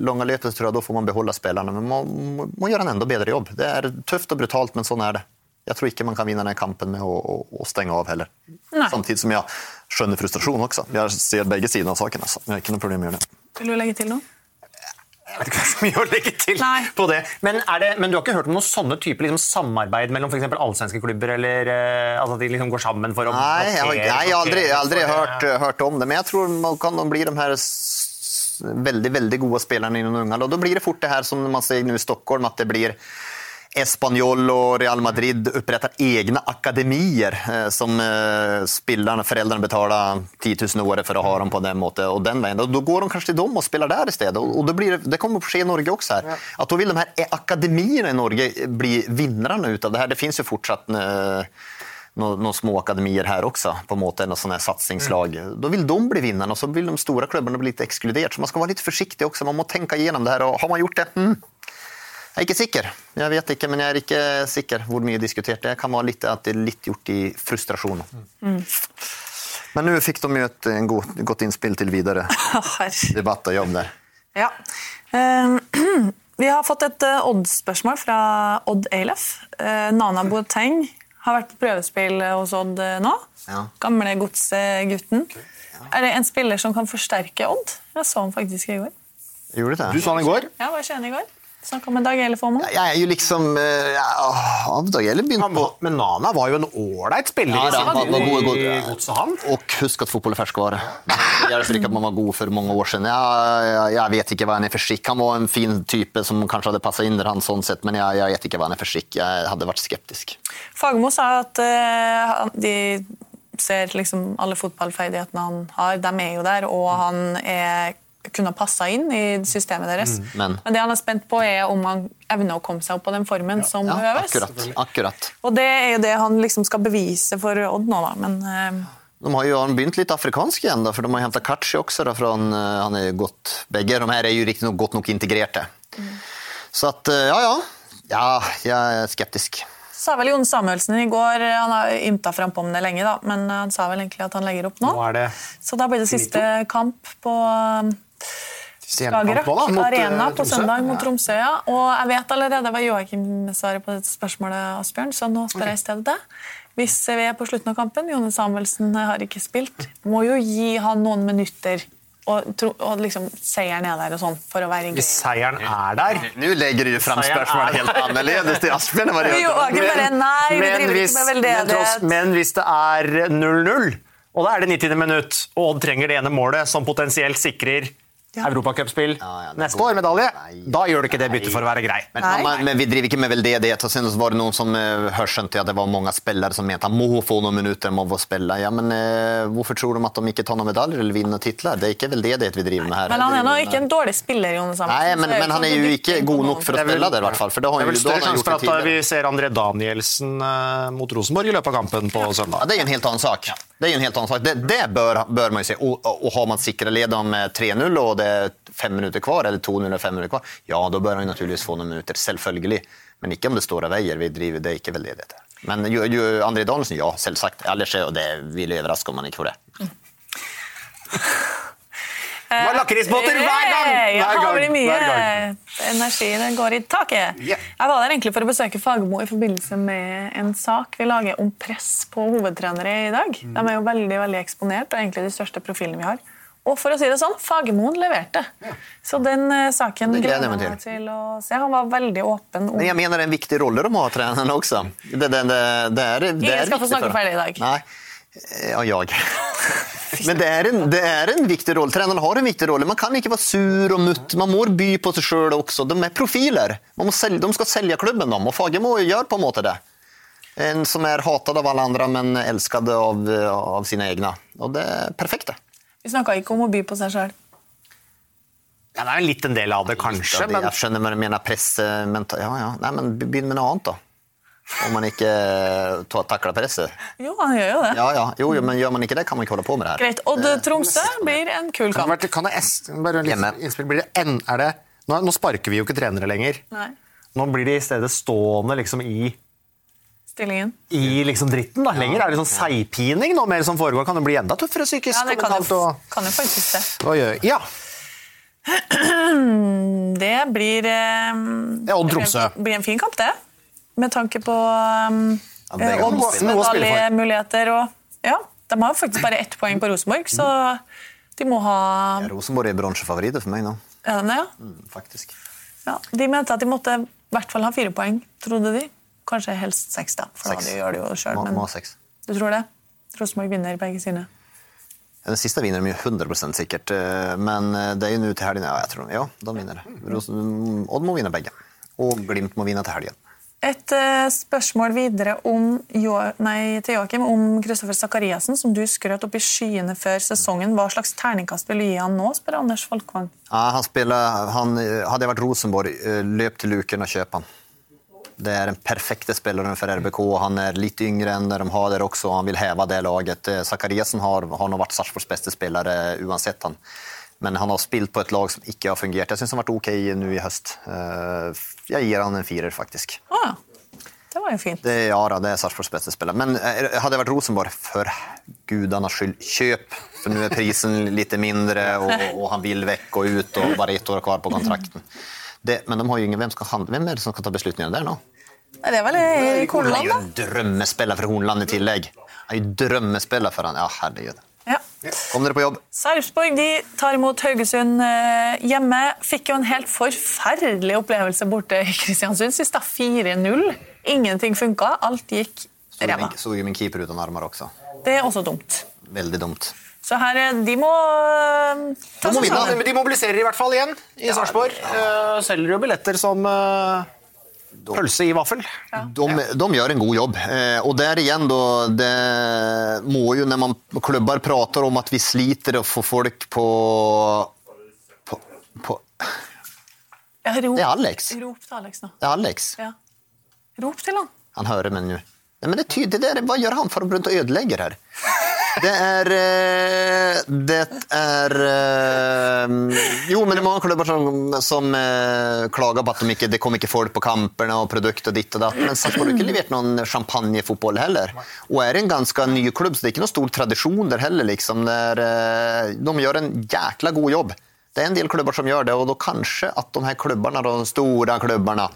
lange løpet tror jeg da får man beholde spillerne. Men man må, gjøre en enda bedre jobb. Det er tøft og brutalt, men sånn er det. Jeg tror ikke man kan vinne den kampen med å, å, å stenge av heller. Nei. Samtidig som jeg skjønner frustrasjon også. Jeg ser begge sider av saken. Altså. Jeg har ikke noe problem med det. Vil du legge til noe? Jeg vet ikke hva så mye å legge til Nei. på det. Men, er det. men du har ikke hørt om noen sånne typer liksom, samarbeid mellom eksempel allsvenske klubber? Eller uh, altså, at de liksom går sammen for å Nei, jeg har, blokkere- jeg har aldri, jeg har aldri hørt, for- hørt om det. Men jeg tror man kan bli de her veldig, veldig gode spillerne innen unge. Og da blir det fort det her som man ser nå i Stockholm, at det blir Espanyol og Real Madrid upprättar egne akademier eh, som eh, föräldrarna betalar 10 000 året for å ha dem på den måten. Och den vägen. Da går de kanskje til dem og spiller der i stedet. då blir det, det kommer å skje i Norge også. Ja. Att da vil de her akademierna i Norge bli vinnerne ut av det her. Det finnes jo fortsatt eh, noen, noen små akademier her også, på en måte, noen sånne satsingslag. Da vil de bli vinnerne, og så vil de store klubbene bli litt ekskludert. Så man skal være litt forsiktig også. Man må tenke igjennom det her. Og har man gjort det? Hmm. Jeg er ikke sikker. Jeg vet ikke, men jeg er ikke sikker hvor mye diskutert det kan være. litt at det er litt gjort i frustrasjon. Men nå fikk de jo et en god, godt innspill til videre debatt og jobb der. Ja. Eh, vi har fått et eh, Odd-spørsmål fra Odd Eilef. Uh, Nana Boateng har vært på prøvespill hos Odd eh, nå. Ja. Gamle godsgutten. Er det en spiller som kan forsterke Odd? Jeg så han faktisk i går. Gjorde det? Du sa han i går. Ja, var i Skien i går. Snakka med Dag Eile Formoe? Jeg er jo liksom eh, ja, Av Dag Eller begynt på men Nana var jo en ålreit spiller Ja, i da, gode i godset, han. Og husk at fotball er ferskvare. Det hjelper ikke at man var god for mange år siden. Jeg, jeg, jeg vet ikke hva han er for skikk. Han var en fin type som kanskje hadde passet inn der, han sånn sett, men jeg, jeg vet ikke hva han er for skikk. Jeg hadde vært skeptisk. Fagermo sa at uh, de ser liksom alle fotballferdighetene han har, de er jo der, og han er, kunne passa inn i systemet deres. men- det han er spent på, er om han evner å komme seg opp på den formen som Ja, øves. akkurat. akkurat. Og det er jo det han liksom skal bevise for Odd nå, da. Men uh... De har jo begynt litt afrikansk igjen, da, for de har hentet Kachi også. Da, for en, eh, han er godt, begge de her er jo riktignok godt nok integrerte. Så at, eh, ja, ja. Ja, jeg er skeptisk. sa vel Jon Samuelsen i går Han har ymta frampå om det lenge, da, men han sa vel egentlig at han legger opp nå. Nå er det Så da blir det siste kamp på Skagerrak Arena eh, på søndag mot Tromsø. Ja. Og jeg vet allerede hva Joakim svarer på dette spørsmålet, Asbjørn, så nå spør jeg i stedet det. Hvis vi er på slutten av kampen, Jone Samuelsen har ikke spilt, må jo gi han noen minutter. Og, tro, og liksom seieren er der og sånn, for å være Hvis seieren er der Nå legger du fram spørsmålet helt annerledes til Asbjørn. det Men men hvis, men, tross, men hvis det er 0-0, og da er det 90. minutt, og Odd trenger det ene målet som potensielt sikrer Ja. europacupspill Ja, ja, neste går- år, medalje, Nei. da gjør du ikke det byttet for å være grei. Men, man, men vi driver ikke med veldedighet. Og sen var det noen som hørte skjønte at det var mange spillere som mente han må få noen minutter. må å spille. Ja, men eh, Hvorfor tror de at de ikke tar noen medaljer eller vinner titler? Det er ikke veldedighet vi driver med her. Men han er nå ikke en dårlig spiller, Samuelsen. Nei, men, er men han er sånn jo ikke god nok for å Det er spille der, i hvert fall. For det har er jo vel større sjanse for at eh, vi ser André Danielsen eh, mot Rosenborg i løpet av kampen på Ja, søndag. det er en helt annen sak. Det, er jo en helt annen sak. det, det bør, bör, man jo se. Og, og har man sikrat ledan med 3-0 og det er fem minutter kvar, eller 2-0 eller fem minutter kvar, ja, da bør han jo naturligvis få noen minutter. Selvfølgelig. Men ikke om det står og veier. Vi driver, det ikke veldig veldedighet. Men jo, jo, André Danielsen, ja, selvsagt. Ellers er det vil overraske om han ikke får det. Det var lakrisbåter hver gang! Hver gang, det mye gang. energi. Den går i taket. Yeah. Jeg var der egentlig for å besøke Fagermo i forbindelse med en sak vi lager om press på hovedtrenere i dag. Mm. De er jo veldig veldig eksponert, og egentlig de største profilene vi har. Og for å si det sånn, Fagermoen leverte. Så den eh, saken gleder jeg meg til å se. Han var veldig åpen. om jeg mener det er en viktig rolle de har, trenerne også. Det, det, det, det er, det Ingen er skal få snakke ferdig i dag. Nei. Ja, jeg. Men det er, en, det er en viktig rolle. Treneren har en viktig rolle. Man kan ikke være sur og mutt. Man må by på seg sjøl også. De er profiler. Man må selge, de skal selge klubben, de. Og Fagermo gjør på en måte det. En som er hatet av alle andre, men elsket av, av sine egne. Og det er perfekt, det. Vi snakka ikke om å by på seg sjøl. Ja, det er litt en del av det, kanskje. Av det, Men Jeg skjønner hva du mener. Press, mental... ja, ja. Nei, men begynn med noe annet, da. Om man ikke takler presset. Jo, han gjør jo det. Ja, ja. Jo, jo, men gjør man ikke det, kan man ikke holde på med det her. Greit. Odd-Tromsø blir en kul kan det, kamp. kan det bare litt innspill, blir det en, er det, nå, nå sparker vi jo ikke trenere lenger. Nei, Nå blir de i stedet stående liksom i, stillingen. i liksom dritten. da. Lenger er det sånn seigpining nå mer som foregår. Kan det bli enda tøffere psykisk? Ja, det og kan jo, og- kan jo faktisk det. Hva gjør Ja, Det blir eh, Ja, Odd-Tromsø. Det blir en fin kamp, det. Med tanke på um, Ja, eh, Odd må spille. Noe å spille medalje for. muligheter og Ja, de har faktisk bare ett poeng på Rosenborg, så de må ha Rosenborg er bronsefavoritter for meg nå. Er den det, ja? Mm, faktisk. ja? De mente at de måtte i hvert fall ha fire poeng, trodde de. Kanskje helst seks, da. For Seks. da de gjør det jo selv, Må, men må ha seks. Du tror det? Rosenborg vinner begge sine. Ja, Den siste vinner de jo 100 sikkert, eh, men eh, det er jo nå til helgen. Ja, jeg tror, ja, de vinner. Rosen- Odd må vinne begge. Og Glimt må vinne til helgen. Et eh, spørsmål videre om nei, til Joakim om Kristoffer Sakariassen, som du skrøt opp i skyene før sesongen. Hva slags terningkast vil du gi han nå, spør Anders Folkvang. Ja, han spiller, han, eh, hadde jeg vært Rosenborg, eh, løp til luken og kjøp han. Det er den perfekte spilleren for RBK. Han er litt yngre enn de har der også, og han vil heve det laget. Sakariassen har, har nå vært Sarpsborgs beste spillere uansett han. Men han har spilt på et lag som ikke har fungert. Jeg syns han har vært ok nå i høst. Eh, Jeg gir han en firer, faktisk. Ah, ja. Det var jo fint. Det, ja da, det er Sarpsborgs beste spiller. Men eh, hadde jeg vært Rosenborg, for gudarnas skyld, kjøp! For nå er prisen litt mindre, og, og han vil vekk og ut, og bare ett år kvar på kontrakten. Det, men de har jo ingen, hvem, skal handle, hvem er det som skal ta beslutningen der nå? Nei, Det er vel Erik Han er jo en drømmespiller for Hornland i tillegg. Han er jo drømmespiller for han. Ja, herregud. Ja. Kom dere på jobb. Sarpsborg de tar imot Haugesund eh, hjemme. Fikk jo en helt forferdelig opplevelse borte i Kristiansund sist. 4-0. Ingenting funka. Alt gikk ræva. så jo min keeper uten armer også. Det er også dumt. Veldig dumt. Så her, eh, de må eh, ta De seg sammen. de mobiliserer i hvert fall igjen i Sarpsborg. Ja. selger jo billetter som eh, pølse i vaffel. De, de gjør en god jobb. Eh, og der igjen, da Det må jo, når man klubber prater om at vi sliter å få folk på på, på Ja, rop, Det er Alex. rop til Alex nå. Det er Alex. Ja. Rop til han. Han hører meg nå. Nei, men det er tydelig, det der, Hva gjør han for å ødelegge her? Det er eh, Det er eh, Jo, men det er mange klubber som, som eh, klager på at de ikke, det kommer ikke folk på kampene og produkter ditt og datt. Men Sarpsborg har ikke levert noen champagnefotball heller. Og er en ganske ny klubb, så det er ikke noen stor tradisjon der heller. liksom. Er, eh, de gjør en jækla god jobb. Det er en del klubber som gjør det, og da kanskje at de her klubbene, de store klubbene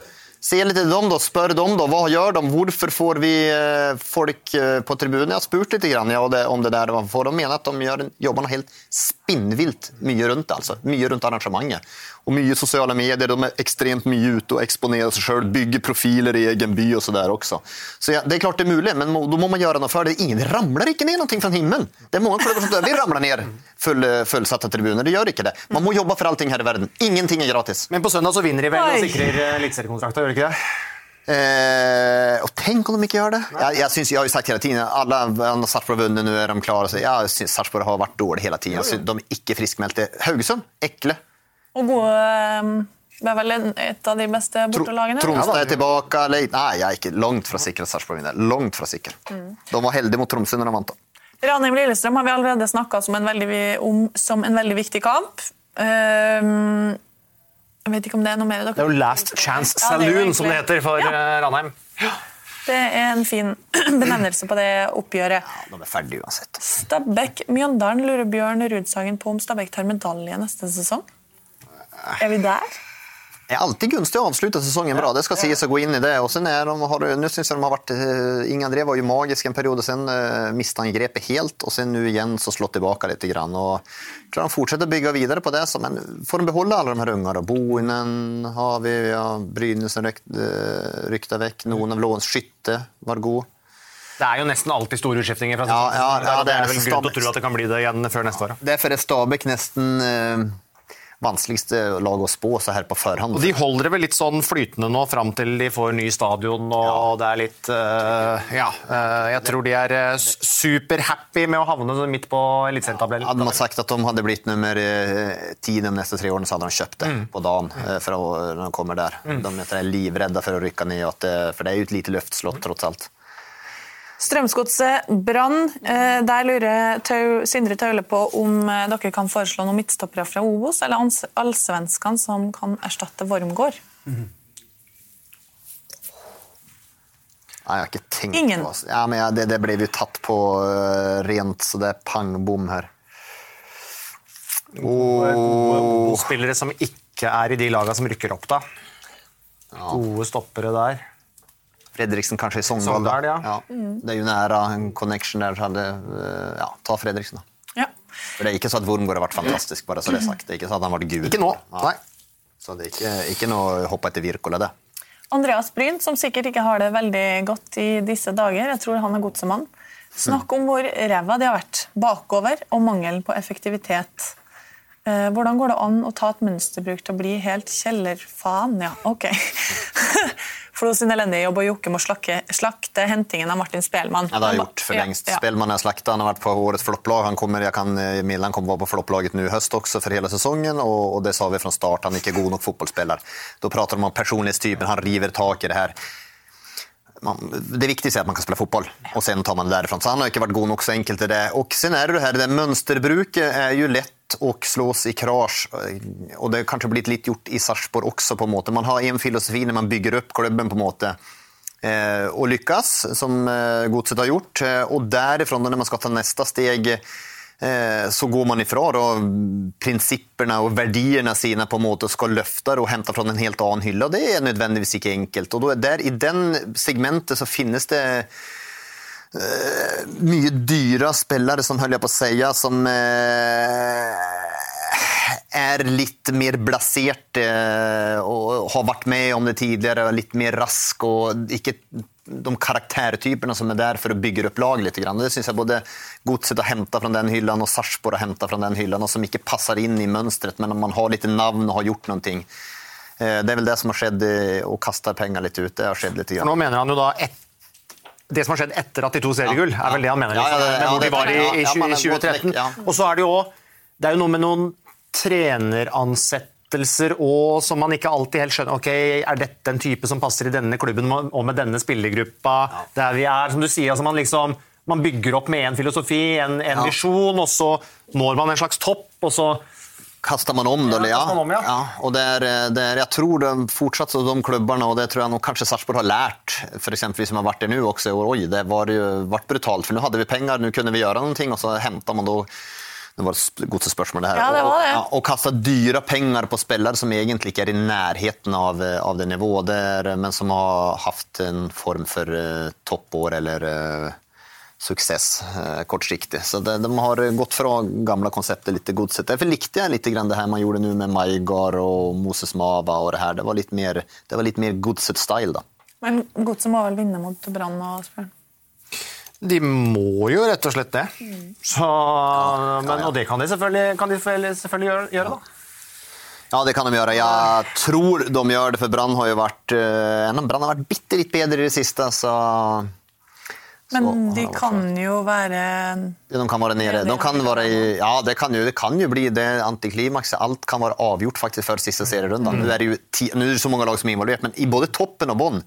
Se litt til dem, da. Spør dem, da. Hva gjør de? Hvorfor får vi eh, folk eh, på tribunen? Jeg har spurt litt grann, ja, om det der. For de mener at de gjør jobben helt spinnvilt mye rundt altså. Mye rundt arrangementet. Og mye sosiale medier. De er ekstremt mye ute og eksponerer seg sjøl. Bygger profiler i egen by og så der også. Så ja, Det er klart det er mulig, men da må man gjøre noe for det. Ingen ramler ikke ned noe fra himmelen. Det er mange klubber som dør. Vi ramler ned full, fullsatte tribuner. Det gjør ikke det. Man må jobbe for allting her i verden. Ingenting er gratis. Men på søndag så vinner de vel og sikrer eh, eliteseriekontrakta, gjør de ikke det? Eh, og tenk om de ikke gjør det. Jeg, jeg, synes, jeg har jo sagt hele tiden alle når Sarpsborg har vunnet, nå er de klare. Jeg synes Sarpsborg har vært dårlig hele tiden. Jeg synes De er ikke friskmeldte. Haugesund ekle. Og gode eh, Det er vel et av de beste Tro, bortelagene. Tronstad er tilbake. Nei, jeg er ikke langt fra sikker Sarpsborg vinner. Langt fra sikker. De var heldige mot Tromsø når de vant. Ranheim Lillestrøm har vi allerede snakka om som en veldig viktig kamp. Um, jeg vet ikke om det er noe mer dere Det er jo Last Chance Ja, det Saloon, som det heter for Ja. eh, Ranheim. Det er en fin benevnelse på det oppgjøret. De er ferdige uansett. Stabæk Mjøndalen lurer Bjørn Rudsagen på om Stabæk tar medalje neste sesong. Er vi der? Det er alltid gunstig å avslutte sesongen bra. Det skal sies å gå inn i det. Og sen er de, har, nu syns jeg de har vært eh, Inge André var jo magisk en periode, sen uh, mistet han grepet helt, og sen nå igjen så slått tilbake litt. Grann, og klarer han fortsette å bygge videre på det, så, men får de beholde alle de her unge? Boinen har vi, ja, Brynesen rykta vekk, noen av låns Skytte var god. Det er jo nesten alltid store utskiftinger. fra Ja, ja, ja, det det er er vel grunn til å tro at det kan bli det igjen før neste år. ja. Derfor er Stabæk nesten uh, vanskeligste lag å spå så her på forhånd. Og De holder det vel litt sånn flytende nå fram til de får ny stadion, og det er litt uh, Ja. Uh, jeg tror de er uh, superhappy med å havne midt på eliteserietabellen. Hadde man sagt at de hadde blitt nummer ti de neste tre årene, så hadde de kjøpt det på dagen. å, når de kommer der. De er livredde for å rykke ned, for det er jo et lite løftslott tross alt. Strømsgodset Brann. Eh, der lurer Tau, Sindre Taule på om eh, dere kan foreslå noen midtstoppere fra Obos eller allsvenskene som kan erstatte Wormgård. Nei, jeg har ikke tenkt Ingen. på ja, men ja, det, det ble vi tatt på eh, rent, så det er pang bom her. Gode spillere som ikke er i de lagene som rykker opp, da. Gode stoppere der. Fredriksen kanskje i Sogndal. da. Sogndal, ja. Det er jo nære en connection der. Hadde, eh, ja, ta Fredriksen, da. Ja. For det er ikke så at Wormgård har vært fantastisk, bare så det er sagt. Det er ikke så at han vært gud. Ikke nå, nei. Så det er ikke, ikke noe hopp etter Wirkola, det. Andreas Bryn, som sikkert ikke har det veldig godt i disse dager. Jeg tror han er godsemann. Snakk om hvor ræva de har vært. Bakover og mangelen på effektivitet. Eh, hvordan går det an å ta et mønsterbruk til å bli helt kjellerfaen? Ja, ok. Flo sin elendige jobb og Jokke må slakke, slakte hentingen av Martin Spelmann. Ja, det har jeg gjort for lengst. ja. Spelman er slakta, han har vært på årets flopplag. Han kommer, jeg kan Milan kommer på flopplaget nå i høst også for hele sesongen, og, og det sa vi fra start. Han er ikke god nok fotballspiller. Da prater de om personlighetstypen, han river tak i det her. Man, det viktigste er at man kan spille fotball, og sen tar man det derifra. Så han har ikke vært god nok, så enkelt er det. Og sen er det det her, det mønsterbruket er jo lett å slås i krasj, og det har kanskje blitt litt gjort i Sarpsborg også, på en måte. Man har en filosofi når man bygger opp klubben, på en måte eh, og lykkes, som eh, Godset har gjort. Eh, og derifra, når man skal ta neste steg, så går man ifra da, prinsippene og verdiene sine på en måte og skal løfte og hente fra en helt annen hylle. Det er nødvendigvis ikke enkelt. og er der, I den segmentet så finnes det eh, mye dyre spillere, som holder jeg på å si, som eh, er litt mer blasert eh, og har vært med om det tidligere, litt mer rask og ikke de karaktertypene som er der for å bygge opp lag litt. Det syns jeg både Godset har hentet fra den hylla og Sarpsborg har hentet fra den hylla, og som ikke passer inn i mønstret, men om man har litt navn og har gjort noe. Eh, det er vel det som har skjedd, eh, å kaste penger litt ut. Det har skjedd litt. Grann. nå mener han jo da et, det som har skjedd etter at de to seriegull, er vel det han mener. Ja, ja, liksom, det- med ja, hvor de var i, i, ja, ja, man har 20- gått vekk, 2013. ja. Og så er det jo det er jo noe med noen treneransettelser og som man ikke alltid helt skjønner. Ok, Er dette en type som passer i denne klubben og med denne spillergruppa? Der vi er, som du sier, altså man liksom man bygger opp med en filosofi, en, en Ja. visjon, og så når man en slags topp, og så kaster man om det, eller? ja. om, ja. og det er, det jeg tror de fortsatt så de klubbene, og det tror jeg nå kanskje Sarpsborg har lært, for eksempel som har vært der nå også, og oi, det var jo vært brutalt, for nå hadde vi penger, nå kunne vi gjøre noe, og så henta man da det var et godset spørsmål det her. Ja, det var det. Og, ja, og kaste dyre penger på spillere som egentlig ikke er i nærheten av, av det nivået der, men som har haft en form for uh, toppår eller uh, suksess eh, kortsiktig. Så det, de har gått fra gamla konseptet litt til godset. Derfor likte jeg litt det her man gjorde nå med Maigar og Moses Mava og det her. Det var litt mer, det var litt mer godset-style da. Men Godset må vel vinne mot Brann og Asbjørn? De må jo rett og slett det. Så, men, Og det kan de selvfølgelig, kan de selvfølgelig selvfølgelig gjøre, gjøre, da. Ja, det kan de gjøre. Jeg tror de gjør det, for Brann har jo vært uh, har vært bitte litt bedre i det siste, så Men de kan jo være De kan være nede. De kan være i, ja, det kan, jo, det kan jo bli det antiklimakset. Alt kan være avgjort faktisk før siste serierunde. Nå er det jo ti, nå er det så mange lag som er involvert, men i både toppen og bånn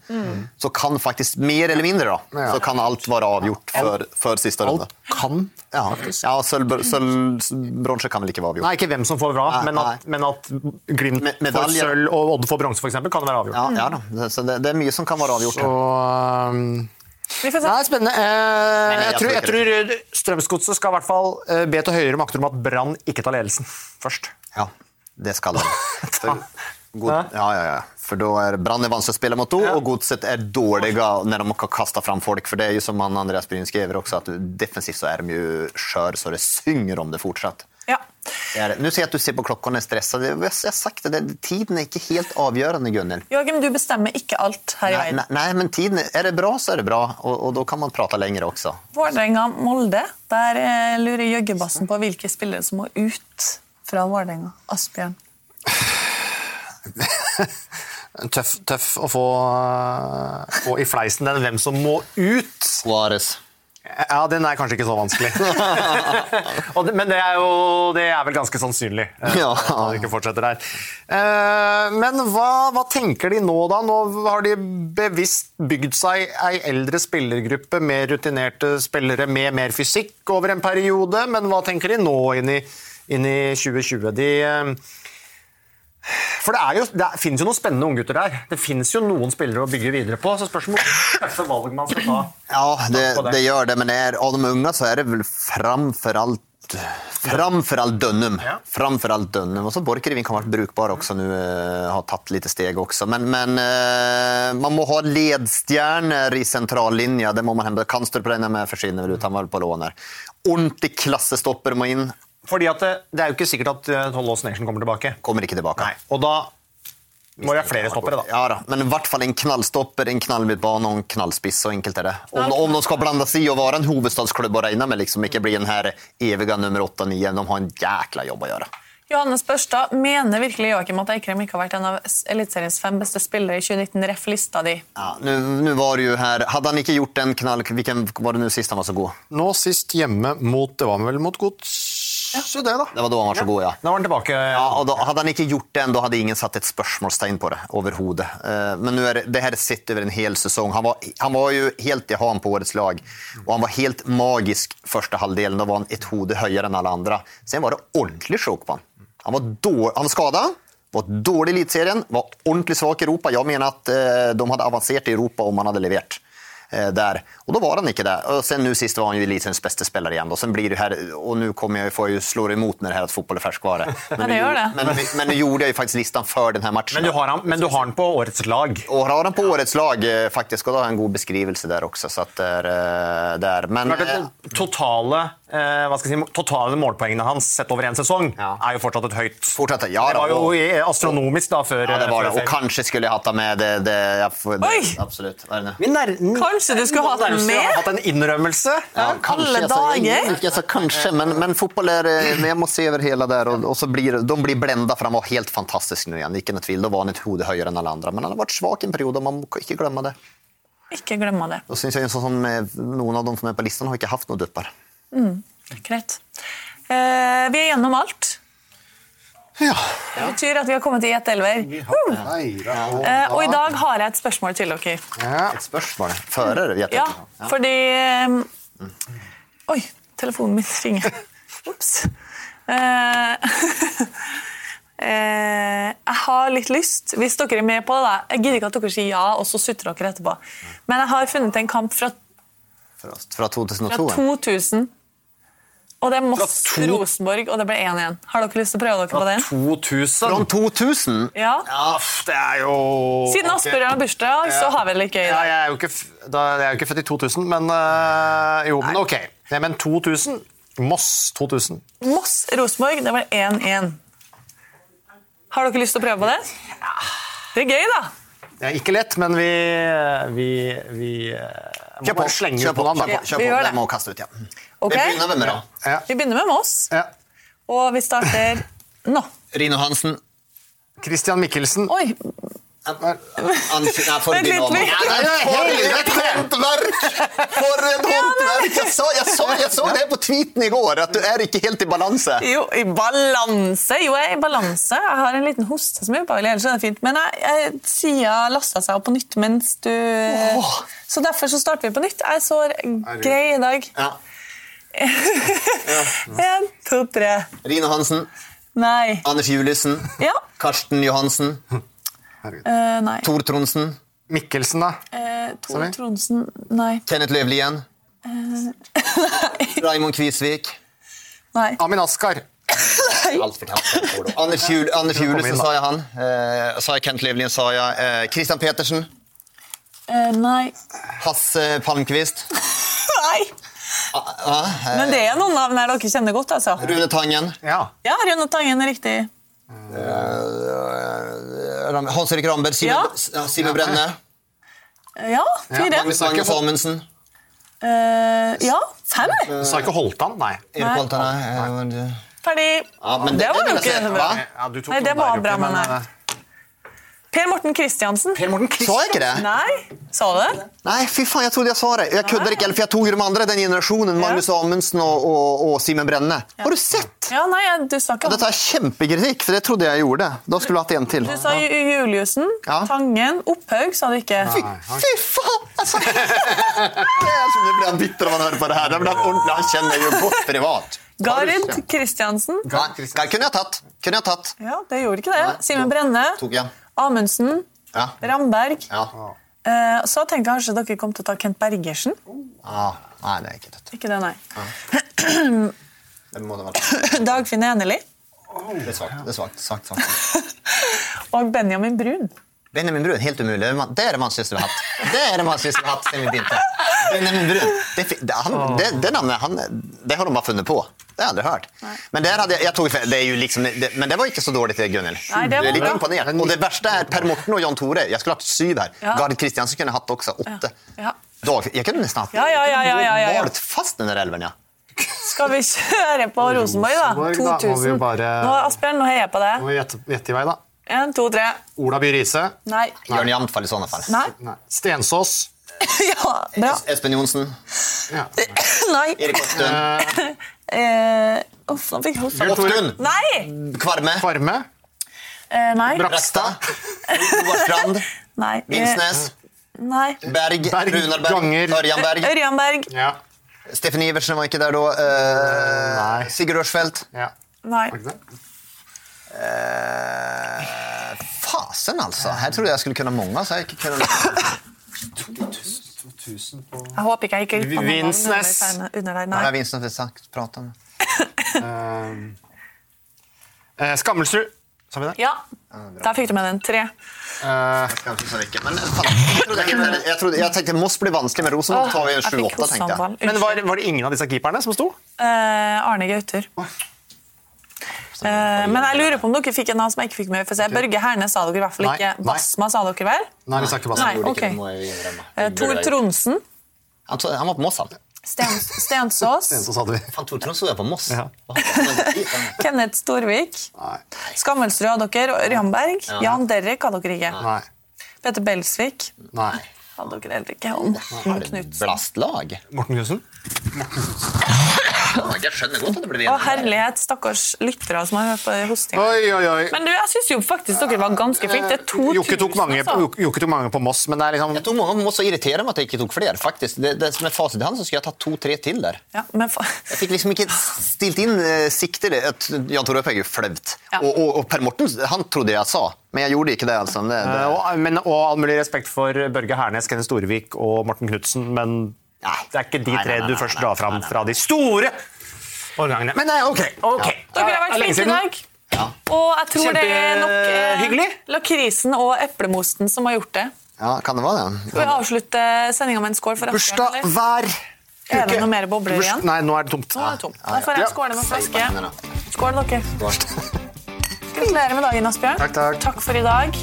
så kan faktisk mer eller mindre da, så kan alt være avgjort før, før siste runde. Alt kan. Ja, ja sølv- sølvbronse kan vel ikke være avgjort. Nei, ikke hvem som får bra, men at, men at Glimt Me- får sølv og Odd får bronse, f.eks., kan være avgjort. Ja, ja da. Så det, det er mye som kan være avgjort. Så um, Vi får se. Nei, spennende. Eh, jeg jeg, tror tror, jeg tror Strømsgodset skal i hvert fall eh, be til høyere makter om at Brann ikke tar ledelsen først. Ja, det skal de. For, God, ja, ja, ja. For da er Brann vanskelig å spille mot do, og Godset er dårlige når de kan kaste fram folk. For det er jo som han Andreas Bryn skriver også, at defensivt så er de jo skjøre så det synger om det fortsatt. Ja. Det er. Nå ser jeg at du ser på klokka og er stressa. Jeg har sagt det, det, tiden er ikke helt avgjørende, Gunnhild. Jørgen, du bestemmer ikke alt her i verden. nei, nei, men tiden er, er det bra, så er det bra. Og, og da kan man prate lenger også. Vålerenga-Molde. Der eh, lurer Jøggebassen på hvilke spillere som må ut fra Vålerenga. Asbjørn. Tøff, tøff å få, eh, få i fleisen den hvem som må ut. Suárez. Ja, den er kanskje ikke så vanskelig. Men det er jo det er vel ganske sannsynlig. eh, Ja. at ikke fortsetter der. Eh, Men hva, hva tenker de nå, da? Nå har de bevisst bygd seg ei eldre spillergruppe, med rutinerte spillere med mer fysikk over en periode. Men hva tenker de nå inn i, inn i 2020? De eh, for det, jo, det finnes jo noen spennende unggutter der. Det finnes jo noen spillere å bygge videre på. Så spørsmålet er valg man skal ta. Ja, det, det. gjør det, men er, av de unge så er det vel framfor alt Framfor alt Dønnum. Ja. Framfor alt Dønnum. Og så Borchgrevink har vært brukbar også nå. eh, har tatt litt steg også. Men, men eh, man må ha ledstjerner i sentrallinja. Det må man hente. Kanstrup regner med forsvinner vel ut. Han var på lån her. Ordentlig klassestopper må inn. Fordi at det, det er jo ikke sikkert at uh, Toll Ås Nation kommer tilbake. Kommer ikke tilbake. Nei, Og da må vi ha flere stoppere, da. Ja da, men i hvert fall en knallstopper, en knallmidtbane og en knallspiss. Så enkelt er det. Om, om de skal blandes i og være en hovedstadsklubb og regne med, liksom ikke bli den her evige nummer 8-9, de har en jækla jobb å gjøre. Johannes Børstad, mener virkelig Joakim at Eikrem ikke har vært en av Eliteseriens fem beste spillere i 2019? Ref lista di. Ja, nu, nu var det jo her, Hadde han ikke gjort den knall... Hvilken var det nå sist han var så god? Nå sist hjemme mot Det var vel mot Gods... Så det, da. Det var da han var så god, ja. Da var han tilbake. Ja, og da, Hadde han ikke gjort det da hadde ingen satt et spørsmålstegn på det overhodet. Eh, men nå er det, det her sitter sett over en hel sesong. Han var, han var jo helt i han på årets lag, og han var helt magisk første halvdelen. Da var han et hode høyere enn alle andre. Sen var det ordentlig sjokk på han. Han var, dår, han var skada, var dårlig i Eliteserien, var ordentlig svak i Europa. Jeg mener at eh, de hadde avansert i Europa om han hadde levert. Eh, Där. Och då var han inte det. Och sen nu sist var han ju elitens bästa spelare igen. Och sen blir det här, och nu kommer jag, får jag ju slå emot med det här att fotboll är färskvara. Men, det nu, gör. Men, men nu gjorde jag ju faktiskt listan för den här matchen. Men du har han, men du har han på årets lag. Och har han på årets lag faktisk. faktiskt, och då har jeg en god beskrivelse där också. Så att det är, det där. Men, Klart det at totale, eh, hva skal jeg si, totale målpoengene hans sett over en sesong Ja. er jo fortsatt et høyt Fortsatt, ja, Det var jo og- astronomisk da før ja, det var det. Og kanskje skulle jeg hatt haft med det. det, ja, for, det Oj! Absolut. Vad är det nu? Vi nær- Kanskje du skulle hatt den med? hatt en innrømmelse. Ja, Alle dager. Altså, altså, kanskje, men, men fotball er eh, må se over hele der. Og, og så blir de blir blenda, for han var helt fantastisk nå igjen. Ikke noe tvil. Da var han et hode høyere enn alle andre. Men han har vært svak i en periode, og man må ikke glemme det. Ikke glemme det. Då synes jeg sånn noen av de som er på listen, har ikke haft noen duppar. Greit. Eh, vi er gjennom alt. Ja. Det betyr at vi har kommet til ett elver. Eh, og i dag har jeg et spørsmål til dere. Et spørsmål Fører jeg Ja, fordi eh, Oi, telefonen min ringer. Ops. Eh, eh, jeg har litt lyst, hvis dere er med på det da, Jeg gidder ikke at dere sier ja, og så sutrer dere etterpå. Men jeg har funnet en kamp fra, Fra, fra 2002. fra 2000. Og det er Fra to- Moss-Rosenborg, og det ble 1-1. Har dere lyst til å prøve dere på den? 2000. Fra 2000? Ja. Ja, det er jo Siden Asbjørn har bursdag, så har vi det litt gøy. Ja, jeg er jo ikke, da, jeg er jo ikke født i 2000, men øh, Jo, men ok. Nei, men 2000 Moss 2000. Moss-Rosenborg, det var 1-1. Har dere lyst til å prøve på det? Ja. Det er gøy, da. Det er ikke lett, men vi Vi, vi øh, må Kjør på. Kjør på. noen, da. Kjør på. Det. må kaste ut, ja. Okay. Vi begynner med da. Ja. Vi begynner med Moss, Ja. og vi starter nå. Rino Hansen. Christian Mikkelsen. Oi, Ansi- er for et håndverk! For et håndverk! Jeg så, jeg, så, jeg så det på tweeten i går, at du er ikke helt i balanse. jo, i balanse. Jo, jeg er i balanse. Jeg har en liten hoste som er ubehagelig, ellers er det fint. Men jeg, jeg sida lasta seg opp på nytt mens du Så derfor så starter vi på nytt. Jeg er så grei i dag. Ja. En, to, tre. Hansen. Nei. Anders Juliussen. Ja. Karsten Johansen. Eh, nei. Tor Tronsen. Mikkelsen, da. Uh, Tor Sorry. Tronsen. Nei. Kenneth Løvlien. Raymond Kvisvik. Nei. Amin Askar. nei. Anders, Jul, Anders Julesen sa jeg han. Uh, sa jeg Kent Levlin, sa jeg. Uh, Christian Petersen. Eh, nei. Hasse Palmqvist. nei. Ah, eh, Men det er noen navn her dere kjenner godt, altså. Rune Tangen. Ja. Ja, Rune Tangen er riktig. Ram- Hans-Erik Ramberg. Simen Ja. ja, Simen Brenne. Ja, fire. Magnus Magnus Amundsen. Uh, ja, fem. Sa ikke Holtan? Nei. Erik Holtan. nei, eh, Ferdig. Ja, det, det- var jo ikke bra. Ja, Nei, det var bra, men, nei. Per Morten Kristiansen. Per Morten Sa jeg ikke det? Nei, sa du det? Nei, fy faen, jeg trodde jeg sa det. Jeg kødder ikke, eller for jeg tok jo de andre, den generasjonen. Magnus Amundsen og, og, og Simen Brenne. Har du sett? Ja, nei, du sa ikke Og dette er kjempekritikk, for det trodde jeg gjorde. Da skulle du hatt en til. Du sa Ju- Juliussen, Ja. Tangen, Opphaug sa du ikke. Fy, fy faen! Altså. Det blir han bitter av å hører på det her. Det blir han ordentlig, han kjenner jo godt privat. Gard Kristiansen. Nei, kunne jeg tatt. Kunne jeg tatt. Ja, det gjorde ikke det. Simen Brenne. Tok jeg. Amundsen. Ja. Ramberg. Ja. Eh, så tenkte jeg kanskje dere kom til å ta Kent Bergersen. Ah, nei, det er ikke tatt. Ikke det, nei. Det må det være. Dagfinn Eneli. Det er svakt. Det er svagt. svagt, svagt. Og Benjamin Brun. Benjamin Brun, helt umulig. Det er Det vanskeligste vi har hatt. Det er det man vi har hatt siden vi begynte. Benjamin Brun. Det, det, han, det, det navnet han, det har de bare funnet på. Det har jeg aldri hørt. Men der hadde jeg, jeg tog, det er jo liksom, det, men det var ikke så dårlig til Gunhild. Det var litt imponert. Og det verste er Per Morten og Jan Tore. Jeg skulle hatt syv her. Ja. Gard Kristiansen kunne hatt også åtte. Ja. Dag, jeg kunne nesten hatt Ja, ja, ja, ja, ja, ja, ja. Malt fast den der elven, ja. Skal vi kjøre på Rosenborg, da? Rosenborg, da, må vi 2000. bare- Nå, Asbjørn, nå heier jeg på Må deg. vi gjette gjette i vei, da. En, to, tre. Ola By Riise. Nei. Jørn Jamtfall i sånne fall. Nei. Nei. Stensås. Ja, bra. Espen Johnsen. Ja. Nei. Erik Hoftun. Eh, Uff, nå fikk jeg Hoftun. Nei! Kvarme. Kvarme. Eh, nei. Brakstad. Roar Strand. Nei. Eh, Vinsnes. Nei. Berg. Berg, Runar Berg. Ganger. Ørjan Berg. Ørjan Berg. Ja. Steffen Iversen var ikke der da. Uh, Nei. Sigurd Rushfeldt. ja. Nei. Det? Eh, fasen, altså. Her trodde jeg skulle kunne mange. Så jeg ikke kunne... Jeg håper ikke jeg gikk glipp av Vinsnes. under deg. Nei. Nei. Vinsnes vil sagt prate om. Eh, Skammelsrud. Sa vi det? Ja, der fikk du med den. Tre. Eh, Kanskje så ikke, men faen, jeg, trodde jeg, kunne- jeg, trodde, jeg tenkte Moss blir vanskelig, men Rosenborg tar vi jeg fikk 7-8, tenkte jeg. hosteanfall. men var, var det ingen av disse keeperne som sto? Eh, Arne Gauter. Eh, men jeg lurer på om dere fikk en annen som jeg ikke fikk med. For se. Børge Hernes sa dere i hvert fall ikke. nei. Basma sa dere vel? Nei, vi sa ikke Basma. ok. okay. må. Eh, Tor Tronsen. Han, var på Moss, han. Sten, Stensås. Så sa du. Faen, Tor Tronsen er på Moss. Ja. Kenneth Storvik. Nei. Skammelsrud av dere. og Ørjan Jan Derrik hadde dere ikke. Nei. Peter Belsvik Nei. Hadde dere heller ikke. Morten Knutsen. Blastlag. Morten Knutsen? Jeg skjønner godt at det ble Å, herlighet, stakkars lyttere som har hørt på hosting. Oi, oi, oi. Men du, jeg syns jo faktisk dere var ganske flinke. Det er 2000, Jokke tok, mange, altså. Jokke tok mange på Moss, men det er liksom Jeg tok mange på Moss og irriterer meg at jeg ikke tok flere. faktisk. Det, det som er fasit i hand, så skulle jeg tatt to-tre til der. Ja, men fa Jeg fikk liksom ikke stilt inn uh, sikter. Jan Tore Øpeg er jo flaut. Ja. Og, og, og Per Morten han trodde jeg sa, men jeg gjorde ikke det. altså. Det, det. Eh, og, men, og all mulig respekt for Børge Hernes, Kenneth Storevik og Morten Knutsen, men Nei. det er ikke de Nei, nei, tre nei, du nei, først drar fram fra de store årgangene. Men nei, OK. ok. Dere har vært flinke i dag. Ja. Og jeg tror det er nok eh, lakrisen og eplemosten som har gjort det. ja, kan det være det? Skal vi avslutte sendinga med en skål for Bursdag hver uke. Er det noe mer bobler igjen? Nei, nå er det tomt. Nå er det tomt. Da får jeg Ja. skåle med flaske. Skål, dere. Skål. Gratulerer med dagen, Asbjørn. Takk, takk. Takk for i dag.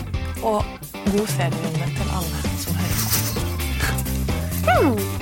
Og god ferierunde til alle som hører på.